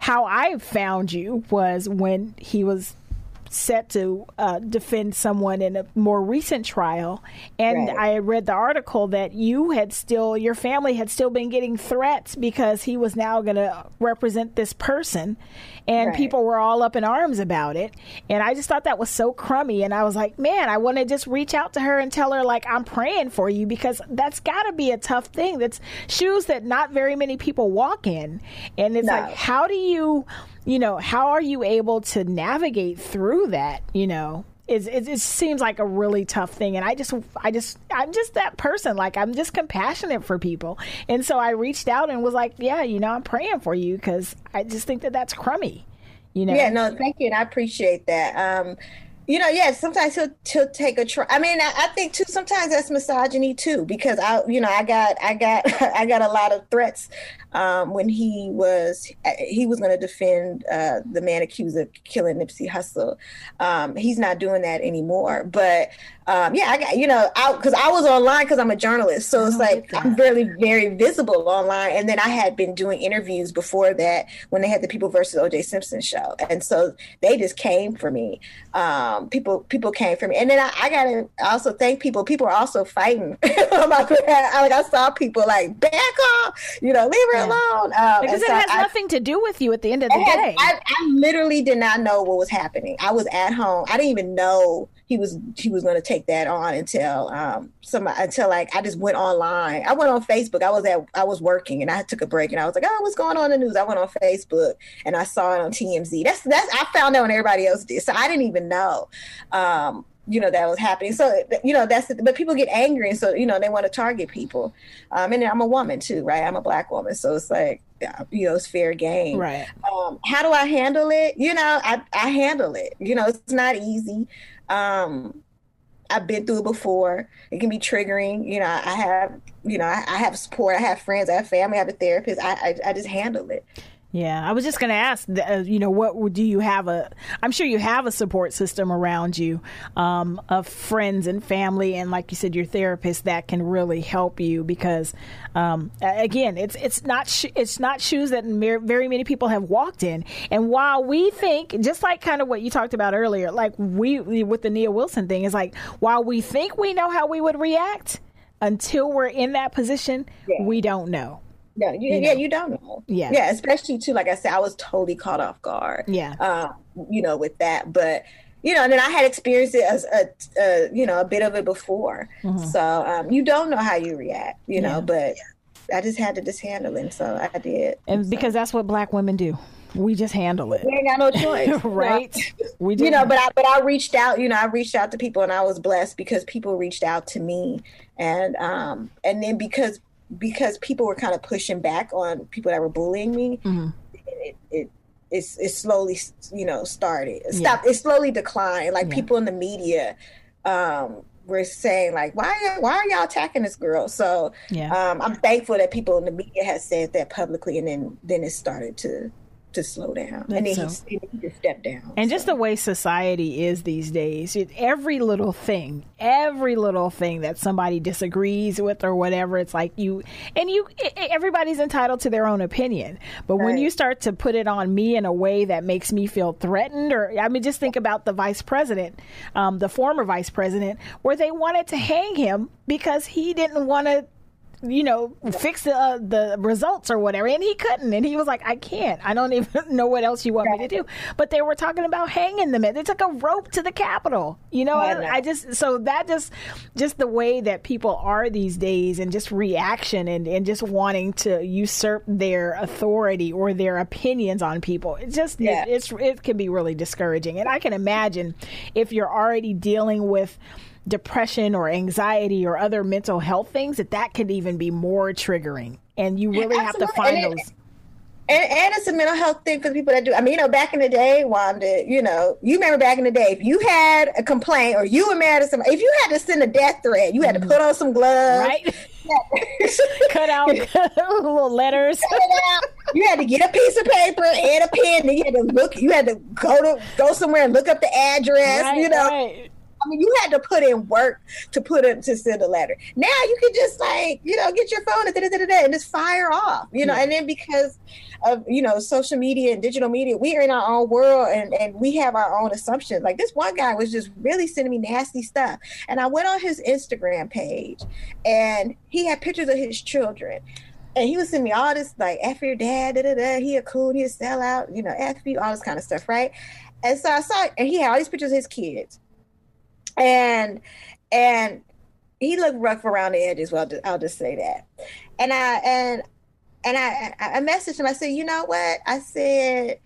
how I found you was when he was set to uh, defend someone in a more recent trial. And right. I read the article that you had still, your family had still been getting threats because he was now going to represent this person. And right. people were all up in arms about it. And I just thought that was so crummy. And I was like, man, I want to just reach out to her and tell her, like, I'm praying for you because that's got to be a tough thing. That's shoes that not very many people walk in. And it's no. like, how do you you know, how are you able to navigate through that? You know, it, it, seems like a really tough thing and i just i just i'm just that person like i'm just compassionate for people and so i reached out and was like yeah you know i'm praying for you because i just think that that's crummy you know yeah no thank you and i appreciate that um you know, yeah, sometimes he'll he'll take a try. I mean, I, I, think too sometimes that's misogyny too, because I, you know, I got I got *laughs* I got a lot of threats um, when he was he was going to defend uh, the man accused of killing Nipsey Hussle. Um, he's not doing that anymore, but um, yeah, I got you know, because I, I, was online because I'm a journalist, so it's oh, like I'm really very visible online. And then I had been doing interviews before that when they had the People versus O.J. Simpson show, and so they just came for me. Um, people people came for me, and then I, I gotta also thank people. People are also fighting *laughs* Like I saw people like back off, you know, leave her alone um, because it has I, nothing to do with you at the end of the day. I, I literally did not know what was happening. I was at home. I didn't even know he was he was going to take that on until um some until like I just went online. I went on Facebook. I was at I was working and I took a break and I was like, oh, what's going on in the news? I went on Facebook and I saw it on TMZ. That's that's I found out when everybody else did, so I didn't even know. Um, you know that was happening so you know that's but people get angry and so you know they want to target people um and i'm a woman too right i'm a black woman so it's like you know it's fair game right um how do i handle it you know i i handle it you know it's not easy um, I've been through it before. It can be triggering. You know, I have, you know, I, I have support. I have friends. I have family. I have a therapist. I, I, I just handle it. Yeah, I was just going to ask, uh, you know, what do you have a? I'm sure you have a support system around you um, of friends and family, and like you said, your therapist that can really help you because, um, again, it's it's not sh- it's not shoes that very many people have walked in, and while we think, just like kind of what you talked about earlier, like we with the Nia Wilson thing, is like while we think we know how we would react, until we're in that position, yeah. we don't know. No, you, you yeah, know? you don't know. Yeah, yeah, especially too. Like I said, I was totally caught off guard. Yeah, um, you know, with that, but you know, and then I had experienced it as a, a you know a bit of it before. Mm-hmm. So um, you don't know how you react, you know, but I just had to just handle it. So I did, and so. because that's what Black women do. We just handle it. We ain't got no choice, *laughs* right? we do. You know, but I but I reached out. You know, I reached out to people, and I was blessed because people reached out to me, and um, and then because because people were kind of pushing back on people that were bullying me, mm-hmm. it, it it's it slowly you know started stopped yeah. it slowly declined like yeah. people in the media um were saying like, why why are y'all attacking this girl? So Yeah. um, I'm thankful that people in the media has said that publicly, and then then it started to to slow down, and then he, he just stepped down. And just the way society is these days, it, every little thing, every little thing that somebody disagrees with or whatever, it's like you and you. Everybody's entitled to their own opinion, but when you start to put it on me in a way that makes me feel threatened, or I mean, just think about the vice president, um, the former vice president, where they wanted to hang him because he didn't want to you know, fix the uh, the results or whatever, and he couldn't, and he was like, "I can't. I don't *laughs* even know what else you want me to do." But they were talking about hanging them. They took a rope to the Capitol. You know, I I. I just so that just just the way that people are these days, and just reaction and and just wanting to usurp their authority or their opinions on people. It just Yeah. it, it's it can be really discouraging, and I can imagine if you're already dealing with depression or anxiety or other mental health things that that could even be more triggering and you really have to find And it- those And, and it's a mental health thing for people that do. I mean, you know, back in the day, Wanda, you know, you remember back in the day, if you had a complaint or you were mad at somebody, if you had to send a death threat, you had to mm-hmm. put on some gloves. right *laughs* cut out *laughs* little letters you had to get a piece of paper and a pen. and you had to look. You had to go to go somewhere and look up the address. Right, you know, right. I mean, you had to put in work to put it to send a letter. Now you can just like you know get your phone and, da-da-da-da-da, and just fire off. You know, Yeah. and then because of you know social media and digital media, we are in our own world and and we have our own assumptions. Like this one guy was just really sending me nasty stuff, and I went on his Instagram page, and he had pictures of his children. And he was sending me all this like F your dad, da da da. He a coon, he a sellout, you know, F you, all this kind of stuff, right? And so I saw, and he had all these pictures of his kids, and and he looked rough around the edges. Well, I'll just say that. And I and and I I messaged him. I said, you know what? I said.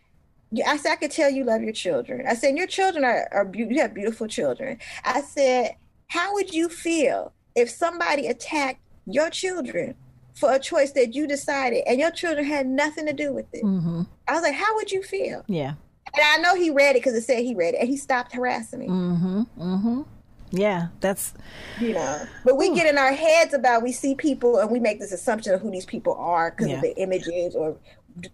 I said I could tell you love your children. I said your children are, are beau- you have beautiful children. I said, how would you feel if somebody attacked your children for a choice that you decided and your children had nothing to do with it? mm-hmm. I was like, how would you feel? yeah And I know he read it because it said he read it, and he stopped harassing me. mm-hmm mm-hmm yeah that's you know but we get in our heads about we see people and we make this assumption of who these people are because Yeah. of the images or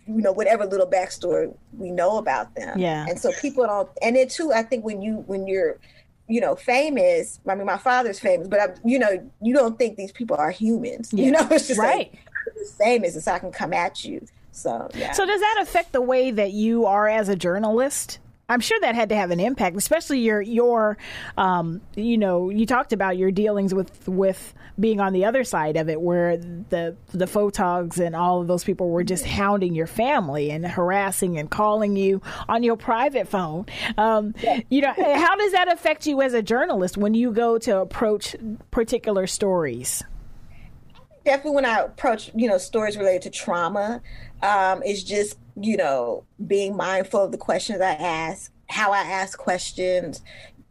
you know whatever little backstory we know about them Yeah. and so people don't and then too i think when you when you're you know famous i mean my father's famous but I, you know you don't think these people are humans Yeah. you know *laughs* it's just Right. like it's famous and so i can come at you so yeah So does that affect the way that you are as a journalist? I'm sure that had to have an impact, especially your your, um, you know, you talked about your dealings with with being on the other side of it, where the the photogs and all of those people were just hounding your family and harassing and calling you on your private phone. Um, You know, how does that affect you as a journalist when you go to approach particular stories? Definitely when I approach, you know, stories related to trauma, um, is just, you know, being mindful of the questions I ask, how I ask questions,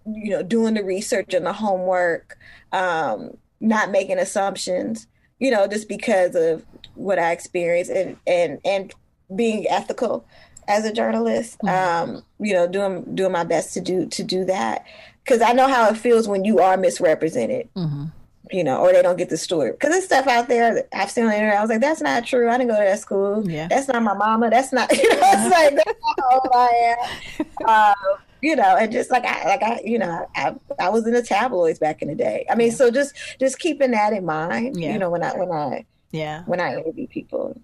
you know, doing the research and the homework, um, not making assumptions, you know, just because of what I experienced and and and being ethical as a journalist. Um, you know, doing doing my best to do to do that. Cause I know how it feels when you are misrepresented you know, or they don't get the story. Because there's stuff out there that I've seen on the internet. I was like, that's not true. I didn't go to that school. Yeah. That's not my mama. That's not, *laughs* you know, it's like, that's not how old I am. Uh, *laughs* you know, and just like I, like I, you know, I, I was in the tabloids back in the day. I mean, so just, just keeping that in mind, Yeah. you know, when I, when I, Yeah. when I interview people.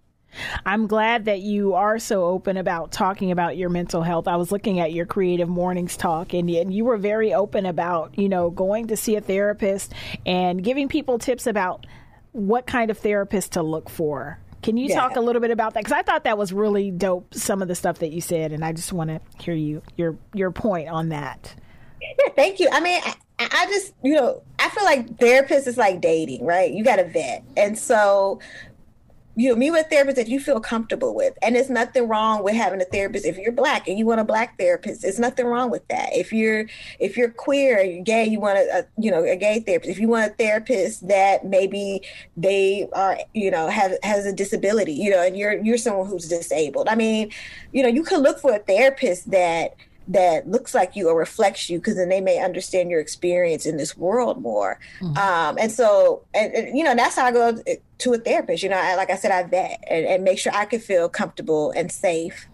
I'm glad that you are so open about talking about your mental health. I was looking at your creative mornings talk and, and you were very open about, you know, going to see a therapist and giving people tips about what kind of therapist to look for. Can you Yeah. talk a little bit about that? Because I thought that was really dope. Some of the stuff that you said, and I just want to hear you your your point on that. Yeah, thank you. I mean, I, I just, you know, I feel like therapist is like dating, right? You got to vet. And so, you know, meet with a therapist that you feel comfortable with. And there's nothing wrong with having a therapist. If you're black and you want a black therapist, there's nothing wrong with that. If you're if you're queer and you're gay, you want a, a you know, a gay therapist. If you want a therapist that maybe they are, you know, have has a disability, you know, and you're you're someone who's disabled. I mean, you know, you can look for a therapist that that looks like you or reflects you because then they may understand your experience in this world more mm-hmm. um, and so and, and, you know that's how i go to a therapist you know I, like i said i vet and, and, make sure i can feel comfortable and safe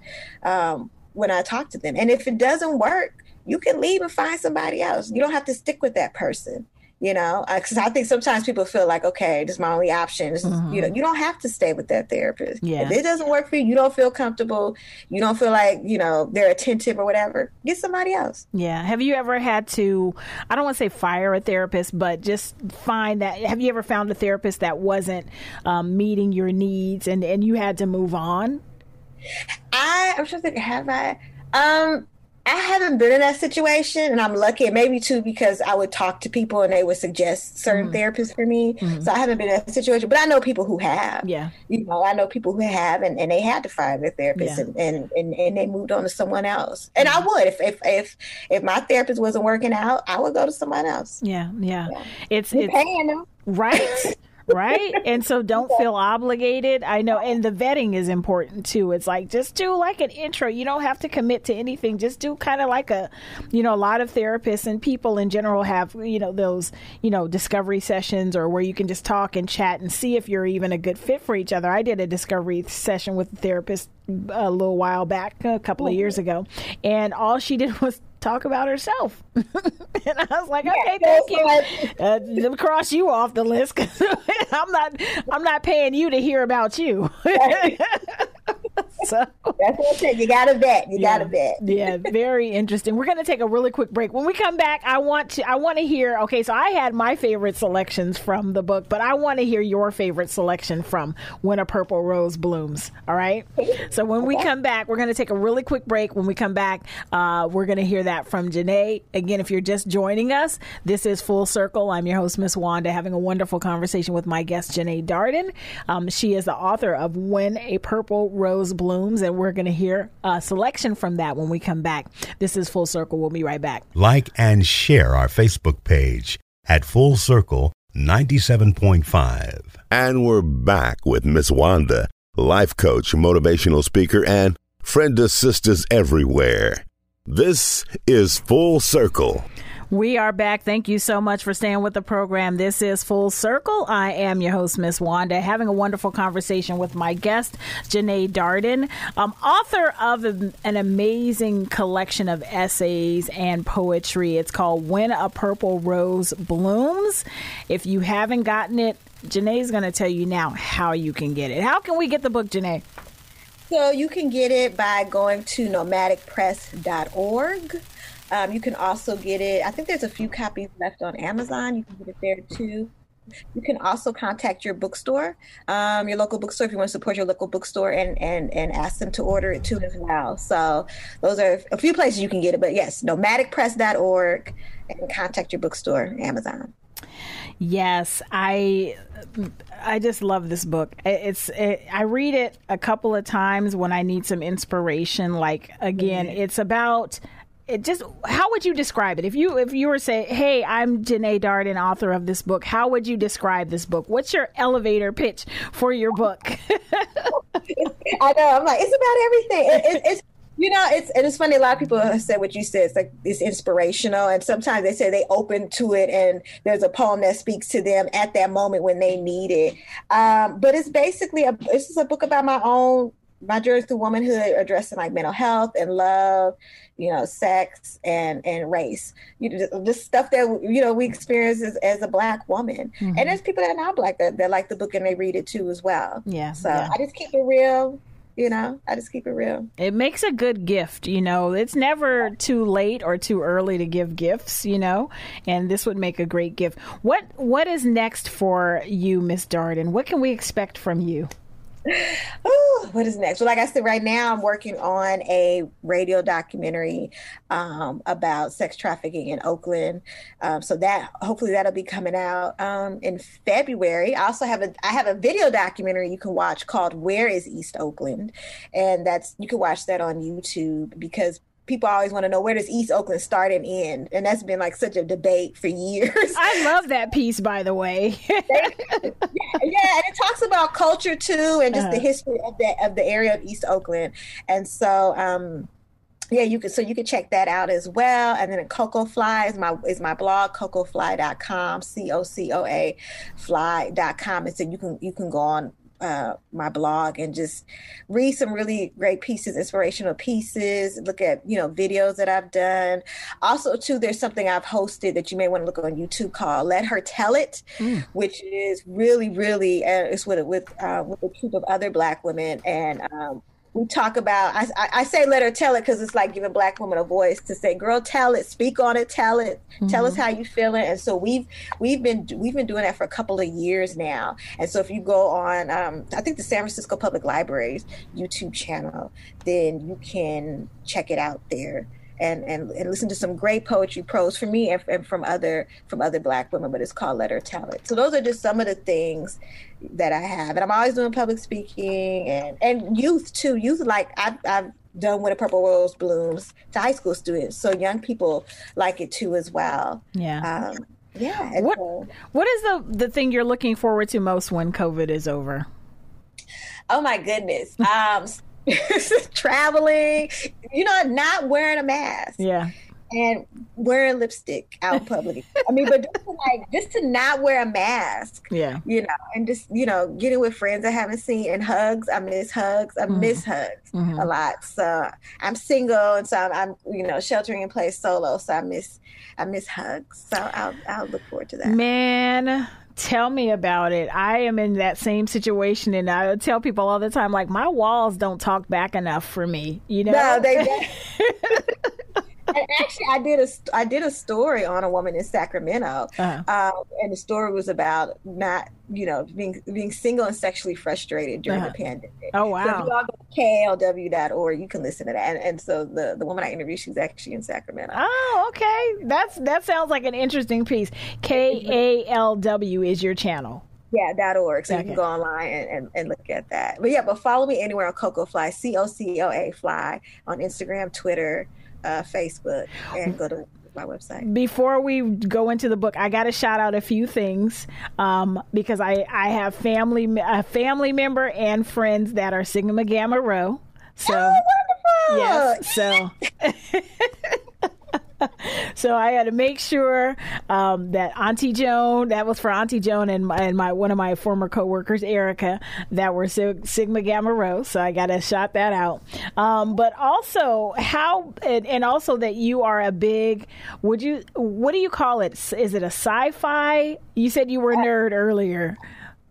um, when i talk to them. And if it doesn't work you can leave and find somebody else. You don't have to stick with that person you know because i think sometimes people feel like okay this is my only option. Mm-hmm. you know you don't have to stay with that therapist. Yeah. if it doesn't work for you you don't feel comfortable you don't feel like you know they're attentive or whatever get somebody else. Yeah. Have you ever had to i don't want to say fire a therapist but just find that have you ever found a therapist that wasn't um, meeting your needs and and you had to move on? I i'm trying to think have i? Um I haven't been in that situation, and I'm lucky, and maybe too because I would talk to people and they would suggest certain mm-hmm. therapists for me. Mm-hmm. So I haven't been in that situation, but I know people who have. Yeah, you know, I know people who have, and, and they had to find their therapist, yeah. and, and, and and they moved on to someone else. And mm-hmm. I would if if if if my therapist wasn't working out, I would go to someone else. Yeah, yeah, yeah. it's You're it's paying them. right. *laughs* right? And so don't feel obligated. I know, and the vetting is important too. It's like just do like an intro. You don't have to commit to anything. Just do kind of like a, you know, a lot of therapists and people in general have, you know, those, you know, discovery sessions or where you can just talk and chat and see if you're even a good fit for each other. I did a discovery session with a therapist a little while back, a couple of years ago, and all she did was talk about herself. *laughs* and I was like, okay, yeah, thank you. Uh, cross you off the list because *laughs* I'm not, I'm not paying you to hear about you. *laughs* *laughs* so that's what I said. You got to bet. You yeah, got to bet. yeah, very interesting. We're going to take a really quick break. When we come back, I want to, I want to hear. Okay, so I had my favorite selections from the book, but I want to hear your favorite selection from When a Purple Rose Blooms. All right. So when we come back, we're going to take a really quick break. When we come back, uh, we're going to hear that from Jenee. Again, if you're just joining us, this is Full Circle. I'm your host, Miss Wanda, having a wonderful conversation with my guest, Jenee Darden. Um, she is the author of When a Purple Rose Blooms, and we're going to hear a selection from that when we come back. This is Full Circle. We'll be right back. Like and share our Facebook page at Full Circle 97.5. And we're back with Miss Wanda, life coach, motivational speaker, and friend of sisters everywhere. This is Full Circle. We are back. Thank you so much for staying with the program. This is Full Circle. I am your host, Miss Wanda, having a wonderful conversation with my guest, Jenee Darden, um, author of an amazing collection of essays and poetry. It's called When a Purple Rose Blooms. If you haven't gotten it, Jenee's going to tell you now how you can get it. How can we get the book, Jenee? So you can get it by going to nomadicpress.org. Um, you can also get it, I think there's a few copies left on Amazon. You can get it there too. You can also contact your bookstore, um, your local bookstore, if you want to support your local bookstore and, and, and ask them to order it too as well. So those are a few places you can get it. But yes, nomadicpress.org and contact your bookstore, Amazon. Yes, I I just love this book. It's it, I read it a couple of times when I need some inspiration. Like again, mm-hmm. it's about it just how would you describe it if you if you were say hey i'm jenee darden author of this book how would you describe this book what's your elevator pitch for your book *laughs* i know i'm like it's about everything it, it, it's you know, it's and it's funny. A lot of people have said what you said. It's like it's inspirational, and sometimes they say they open to it, and there's a poem that speaks to them at that moment when they need it. Um, but it's basically a is a book about my own my journey through womanhood, addressing like mental health and love, you know, sex and and race. You know, just stuff that you know we experience as, as a black woman, mm-hmm. and there's people that are not black that, that like the book and they read it too as well. Yeah. So yeah. I just keep it real you know i just keep it real it makes a good gift you know it's never too late or too early to give gifts you know and this would make a great gift what what is next for you miss darden what can we expect from you oh, what is next? Well, like I said, right now I'm working on a radio documentary um, about sex trafficking in Oakland. Um, so that hopefully that'll be coming out um, in February. I also have a I have a video documentary you can watch called "Where Is East Oakland," and that's you can watch that on YouTube because people always want to know where does East Oakland start and end, and that's been like such a debate for years. I love that piece, by the way. yeah, and it talks about culture too, and just uh-huh. the history of the of the area of East Oakland, and so. um yeah, you can so you can check that out as well. And then Cocoa Fly is my is my blog, cocoafly.com, C O C O A fly.com. And so you can you can go on uh, my blog and just read some really great pieces, inspirational pieces. Look at you know videos that I've done. Also, too, there's something I've hosted that you may want to look on YouTube called "Let Her Tell It," mm. which is really, really uh, it's with with uh, with a group of other Black women and. Um, we talk about I, I say let her tell it because it's like giving black women a voice to say girl tell it speak on it tell it mm-hmm. tell us mm-hmm. how you feeling and so we've we've been we've been doing that for a couple of years now and so if you go on um, i think the san francisco public library's youtube channel then you can check it out there and, and, and listen to some great poetry prose from me and, and from other from other black women but it's called let her tell it so those are just some of the things that i have. And i'm always doing public speaking and and youth too. Youth like i've, I've done when a purple rose blooms to high school students so young people like it too as well. Yeah. Um, yeah what so, what is the the thing you're looking forward to most when covid is over? Oh my goodness. Um *laughs* traveling, you know, not wearing a mask. *laughs* Yeah. And wearing lipstick out public. I mean, but just to like just to not wear a mask. Yeah. You know, and just, you know, getting with friends I haven't seen and hugs. I miss hugs. I mm-hmm. miss hugs mm-hmm. a lot. So I'm single and so I'm, I'm, you know, sheltering in place solo. So I miss I miss hugs. So I'll I'll look forward to that. Man, Tell me about it. I am in that same situation, and I tell people all the time, like my walls don't talk back enough for me. You know? No, they. *laughs* and actually, I did a I did a story on a woman in Sacramento, uh-huh. um, and the story was about not you know being being single and sexually frustrated during uh-huh. the pandemic. Oh wow! So if you all go to kalw.org, you can listen to that. And, and so the the woman I interviewed, she's actually in Sacramento. Oh, okay. That's that sounds like an interesting piece. K A L W is your channel. Yeah, dot org. So okay. you can go online and, and, and, look at that. But yeah, but follow me anywhere on Cocoa Fly, C O C O A Fly on Instagram, Twitter, uh, Facebook and go to my website. Before we go into the book, I got to shout out a few things um, because I, I have family a family member and friends that are Sigma Gamma Rho. So oh, yes, so *laughs* *laughs* *laughs* so I had to make sure um, that Auntie Joan, that was for Auntie Joan and my, and my one of my former coworkers, Erica, that were Sigma Gamma Rho. So I got to shout that out. Um, but also how, and, and, also that you are a big, would you, what do you call it? Is it a sci-fi? You said you were a nerd earlier.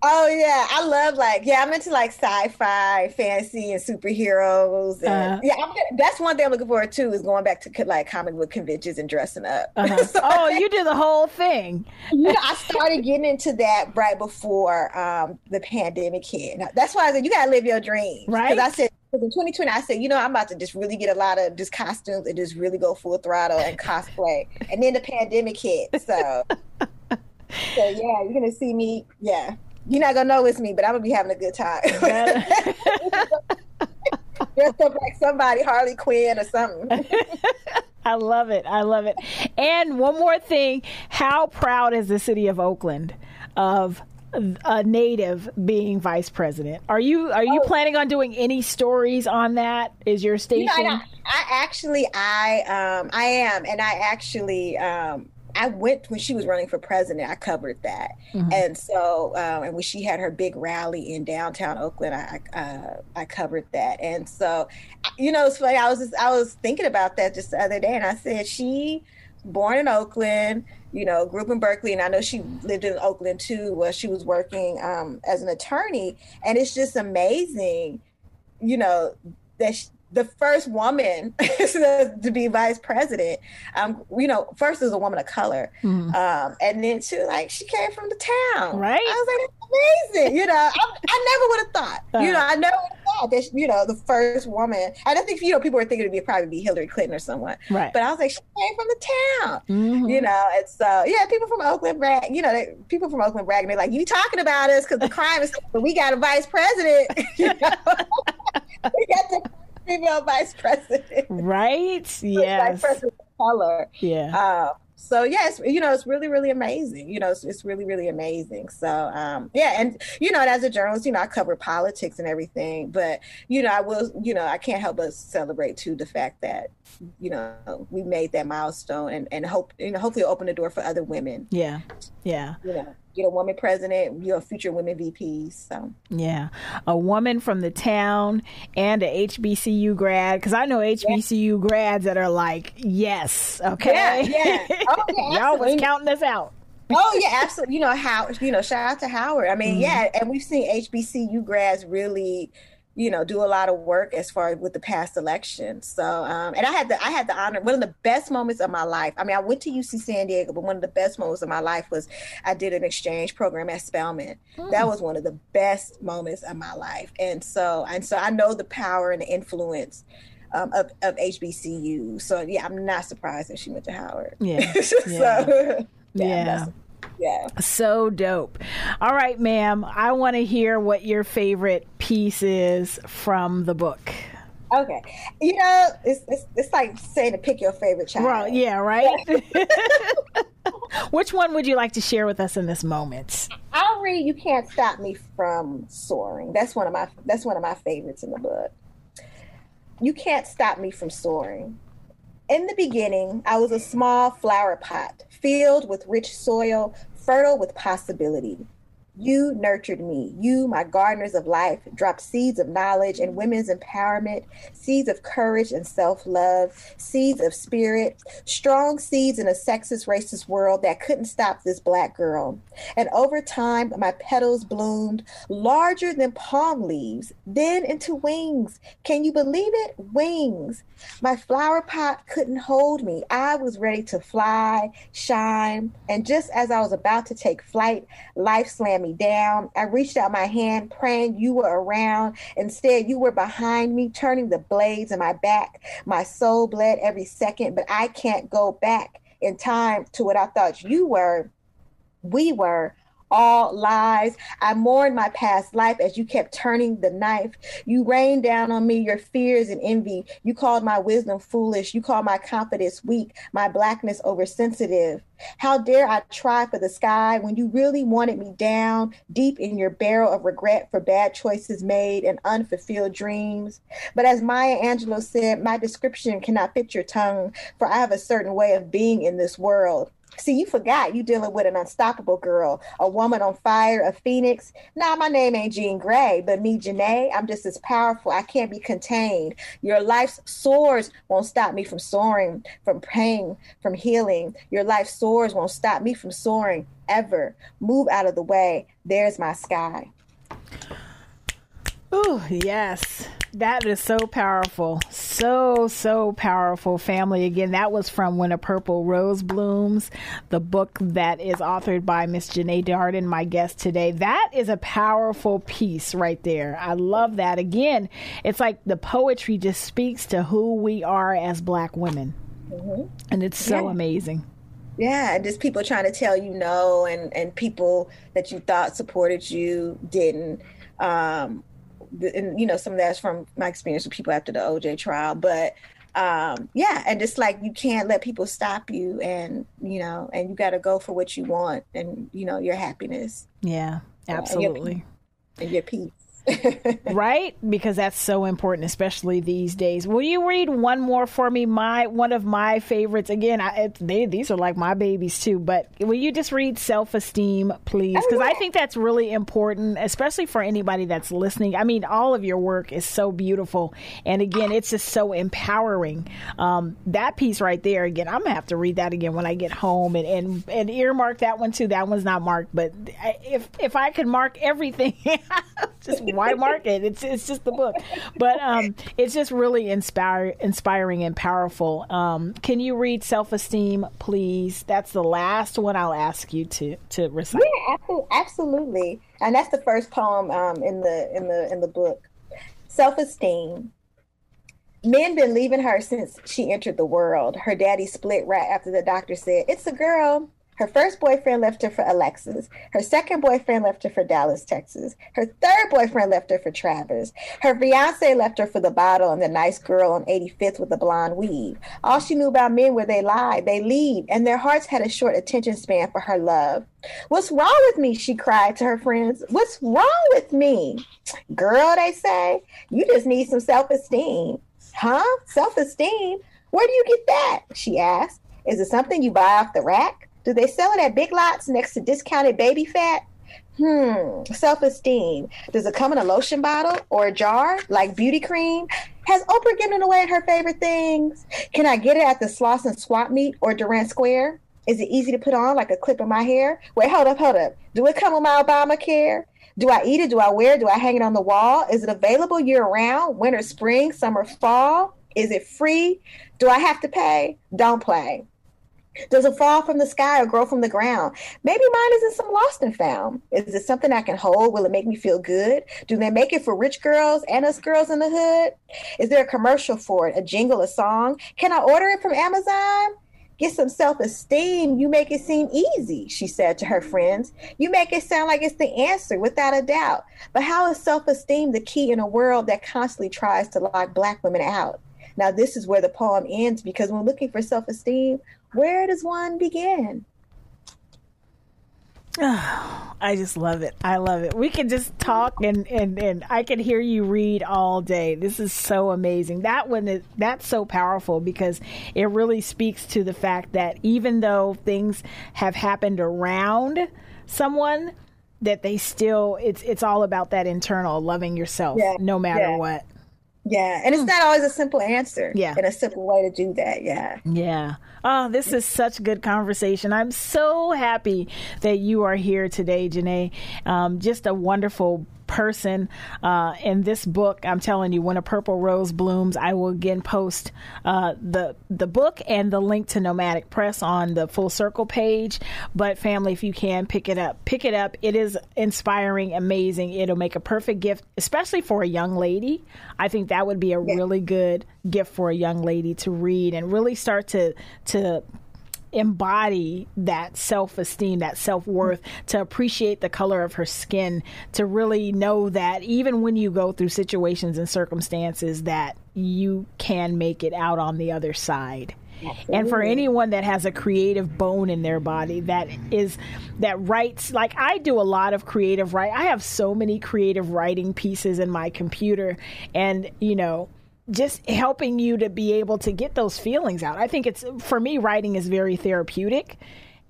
Oh yeah, I love like yeah, I'm into like sci-fi, fantasy, and superheroes. And, uh, yeah, I'm, that's one thing I'm looking forward to is going back to like comic book conventions and dressing up. Uh-huh. *laughs* so, oh, you do the whole thing. you know, I started getting into that right before um, the pandemic hit. That's why I said you gotta live your dreams, right? Because I said in 2020, I said, you know, I'm about to just really get a lot of just costumes and just really go full throttle and cosplay. and then the pandemic hit, so. *laughs* so yeah, you're gonna see me. Yeah, you're not gonna know it's me, but I'm gonna be having a good time. *laughs* Dressed up like somebody, Harley Quinn or something. *laughs* I love it. I love it. And one more thing: how proud is the city of Oakland of a native being vice president? Are you are you oh. planning on doing any stories on that? Is your station? You know, I, I, actually I um I am, and I actually um I went when she was running for president. I covered that, mm-hmm. and so um, and when she had her big rally in downtown Oakland, I uh, I covered that. And so, you know, it's funny. I was just, I was thinking about that just the other day, and I said she born in Oakland, you know, grew up in Berkeley, and I know she lived in Oakland too, where she was working um, as an attorney, and it's just amazing, you know, that. She, the first woman *laughs* to be vice president. Um, you know, first as a woman of color, mm-hmm. um, and then too, like she came from the town. Right. I was like, amazing. You know, *laughs* I, I never would have thought. You know, I never would have thought that. You know, the first woman. And I think you know people were thinking it'd be probably be Hillary Clinton or someone. Right. But I was like, she came from the town. Mm-hmm. You know, and so yeah, people from Oakland brag. You know, they, people from Oakland bragging. They're like, you talking about us because the crime is. But we got a vice president. *laughs* you know? we got the female vice president. *laughs* Right? Yes. vice president color. Yeah. Uh, so yes, you know, it's really, really amazing. You know, it's, it's really, really amazing. So um, yeah, and you know, and as a journalist, you know, I cover politics and everything, but you know, I will, you know, I can't help but celebrate too the fact that you know we made that milestone and and hope you know hopefully open the door for other women. Yeah, yeah. You know, get a woman president, you know, future women VPs. So yeah, a woman from the town and a HBCU grad because I know HBCU yeah. grads that are like, yes, okay, yeah, yeah. *laughs* Oh, yeah y'all was counting us out. oh yeah, absolutely. You know how you know. Shout out to Howard. I mean, mm-hmm. yeah, and we've seen HBCU grads really you know, do a lot of work as far as with the past elections. So, um, and I had the I had the honor. One of the best moments of my life. I mean, I went to UC San Diego, but one of the best moments of my life was I did an exchange program at Spelman. Hmm. That was one of the best moments of my life. And so, and so, I know the power and the influence. Um, of, of HBCU. So yeah, I'm not surprised that she went to Howard. Yeah. *laughs* so, yeah. *laughs* yeah. Yeah. So dope. All right, ma'am. I want to hear what your favorite piece is from the book. Okay. You know, it's, it's, it's like saying to pick your favorite child. Well, yeah, right? *laughs* *laughs* Which one would you like to share with us in this moment? I'll read You Can't Stop Me from Soaring. That's one of my that's one of my favorites in the book. You can't stop me from soaring. In the beginning, I was a small flower pot filled with rich soil, fertile with possibility. You nurtured me. You, my gardeners of life, dropped seeds of knowledge and women's empowerment, seeds of courage and self love, seeds of spirit, strong seeds in a sexist, racist world that couldn't stop this black girl. And over time, my petals bloomed larger than palm leaves, then into wings. Can you believe it? Wings. My flower pot couldn't hold me. I was ready to fly, shine, and just as I was about to take flight, life slammed me down. I reached out my hand, praying you were around. Instead, you were behind me, turning the blades in my back. My soul bled every second, but I can't go back in time to what I thought you were, we were, all lies. I mourned my past life as you kept turning the knife. You rained down on me your fears and envy. You called my wisdom foolish. You called my confidence weak, my blackness oversensitive. How dare I try for the sky when you really wanted me down deep in your barrel of regret for bad choices made and unfulfilled dreams? But as Maya Angelou said, my description cannot fit your tongue, for I have a certain way of being in this world. See, you forgot you dealing with an unstoppable girl, a woman on fire, a phoenix. Now, my name ain't Jean Grey, but me, Jenee, I'm just as powerful. I can't be contained. Your life's swords won't stop me from soaring, from praying, from healing. Your life's swords won't stop me from soaring ever. Move out of the way. There's my sky. Oh, yes. That is so powerful. So, so powerful, family. Again, that was from When a Purple Rose Blooms, the book that is authored by Miss Jenee Darden, my guest today. That is a powerful piece right there. I love that. Again, it's like the poetry just speaks to who we are as black women. Mm-hmm. And it's so yeah. amazing. Yeah, and just people trying to tell you no, and and people that you thought supported you didn't. Um, and you know some of that's from my experience with people after the OJ trial, but um, yeah, and just like you can't let people stop you, and you know, and you got to go for what you want, and you know your happiness. Yeah, absolutely. And your, and your peace. *laughs* right? Because that's so important, especially these days. Will you read one more for me? My one of my favorites. Again, I, it, they, these are like my babies too. But will you just read self esteem, please? Because oh. I think that's really important, especially for anybody that's listening. I mean, all of your work is so beautiful, and again, it's just so empowering. Um, that piece right there. Again, I'm gonna have to read that again when I get home and and, and earmark that one too. That one's not marked, but if if I could mark everything, *laughs* just why mark it? It's it's just the book, but um, it's just really inspire, inspiring and powerful. Um, can you read self esteem, please? That's the last one I'll ask you to to recite. Yeah, absolutely, and that's the first poem um, in the in the in the book. Self esteem. Men been leaving her since she entered the world. Her daddy split right after the doctor said, It's a girl. Her first boyfriend left her for Alexis. Her second boyfriend left her for Dallas, Texas. Her third boyfriend left her for Travis. Her fiance left her for the bottle and the nice girl on 85th with the blonde weave. All she knew about men were they lie, they lead, and their hearts had a short attention span for her love. What's wrong with me? She cried to her friends. What's wrong with me? Girl, they say, you just need some self esteem. Huh? Self esteem? Where do you get that? She asked. Is it something you buy off the rack? Do they sell it at Big Lots next to discounted baby fat? Hmm, self esteem. Does it come in a lotion bottle or a jar like beauty cream? Has Oprah given away her favorite things? Can I get it at the Slauson Swap Meet or Durant Square? Is it easy to put on like a clip in my hair? Wait, hold up, hold up. Do it come with my Obamacare? Do I eat it? Do I wear it? Do I hang it on the wall? Is it available year round? Winter, spring, summer, fall? Is it free? Do I have to pay? Don't play. Does it fall from the sky or grow from the ground? Maybe mine is in some lost and found. Is it something I can hold? Will it make me feel good? Do they make it for rich girls and us girls in the hood? Is there a commercial for it? A jingle, a song? Can I order it from Amazon? Get some self esteem. You make it seem easy, she said to her friends. You make it sound like it's the answer without a doubt. But how is self esteem the key in a world that constantly tries to lock Black women out? Now, this is where the poem ends because when looking for self esteem, where does one begin? Oh, *sighs* I just love it. I love it. We can just talk and, and, and I can hear you read all day. This is so amazing. That one is that's so powerful because it really speaks to the fact that even though things have happened around someone, that they still it's it's all about that internal loving yourself yeah, no matter yeah. what. Yeah, and it's not always a simple answer. Yeah, and a simple way to do that. Yeah. Yeah. Oh, this is such good conversation. I'm so happy that you are here today, Jenee. Um, just a wonderful person uh, in this book. I'm telling you, when a purple rose blooms, I will again post uh, the the book and the link to Nomadic Press on the Full Circle page. But family, if you can pick it up, pick it up. It is inspiring, amazing. It'll make a perfect gift, especially for a young lady. I think that would be a yeah. really good gift for a young lady to read and really start to to embody that self esteem, that self worth, to appreciate the color of her skin, to really know that even when you go through situations and circumstances, that you can make it out on the other side. Absolutely. And for anyone that has a creative bone in their body that is that writes like I do a lot of creative write I have so many creative writing pieces in my computer and you know just helping you to be able to get those feelings out. I think it's for me writing is very therapeutic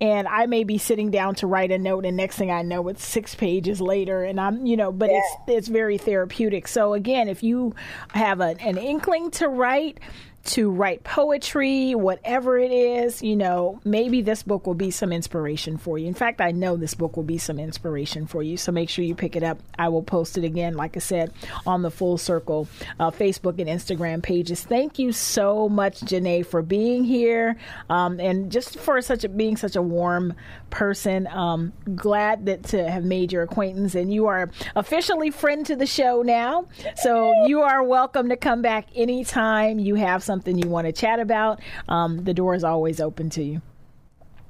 and I may be sitting down to write a note and next thing I know it's 6 pages later and I'm you know but yeah. it's it's very therapeutic. So again, if you have a, an inkling to write to write poetry, whatever it is, you know, maybe this book will be some inspiration for you. In fact, I know this book will be some inspiration for you. So make sure you pick it up. I will post it again, like I said, on the Full Circle uh, Facebook and Instagram pages. Thank you so much, Jenee, for being here um, and just for such a, being such a warm person. Um, glad that to have made your acquaintance, and you are officially friend to the show now. So you are welcome to come back anytime you have something you want to chat about. Um, the door is always open to you.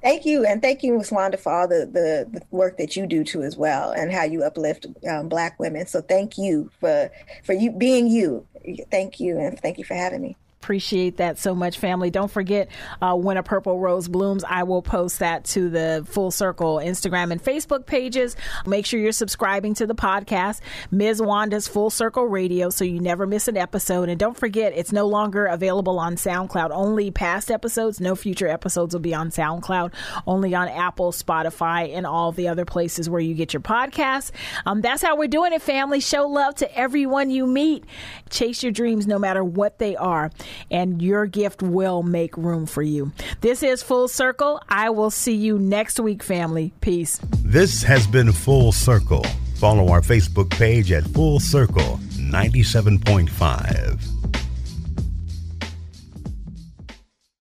Thank you, and thank you, Ms. Wanda, for all the, the, the, work that you do too as well, and how you uplift um, Black women. So thank you for for you being you. Thank you, and thank you for having me. Appreciate that so much, family. Don't forget uh, when a purple rose blooms. I will post that to the Full Circle Instagram and Facebook pages. Make sure you're subscribing to the podcast, Ms. Wanda's Full Circle Radio, so you never miss an episode. And don't forget, it's no longer available on SoundCloud. Only past episodes, no future episodes will be on SoundCloud. Only on Apple, Spotify, and all the other places where you get your podcasts. Um, that's how we're doing it, family. Show love to everyone you meet. Chase your dreams, no matter what they are and your gift will make room for you. This is Full Circle. I will see you next week, family. Peace. This has been Full Circle. Follow our Facebook page at Full Circle 97.5.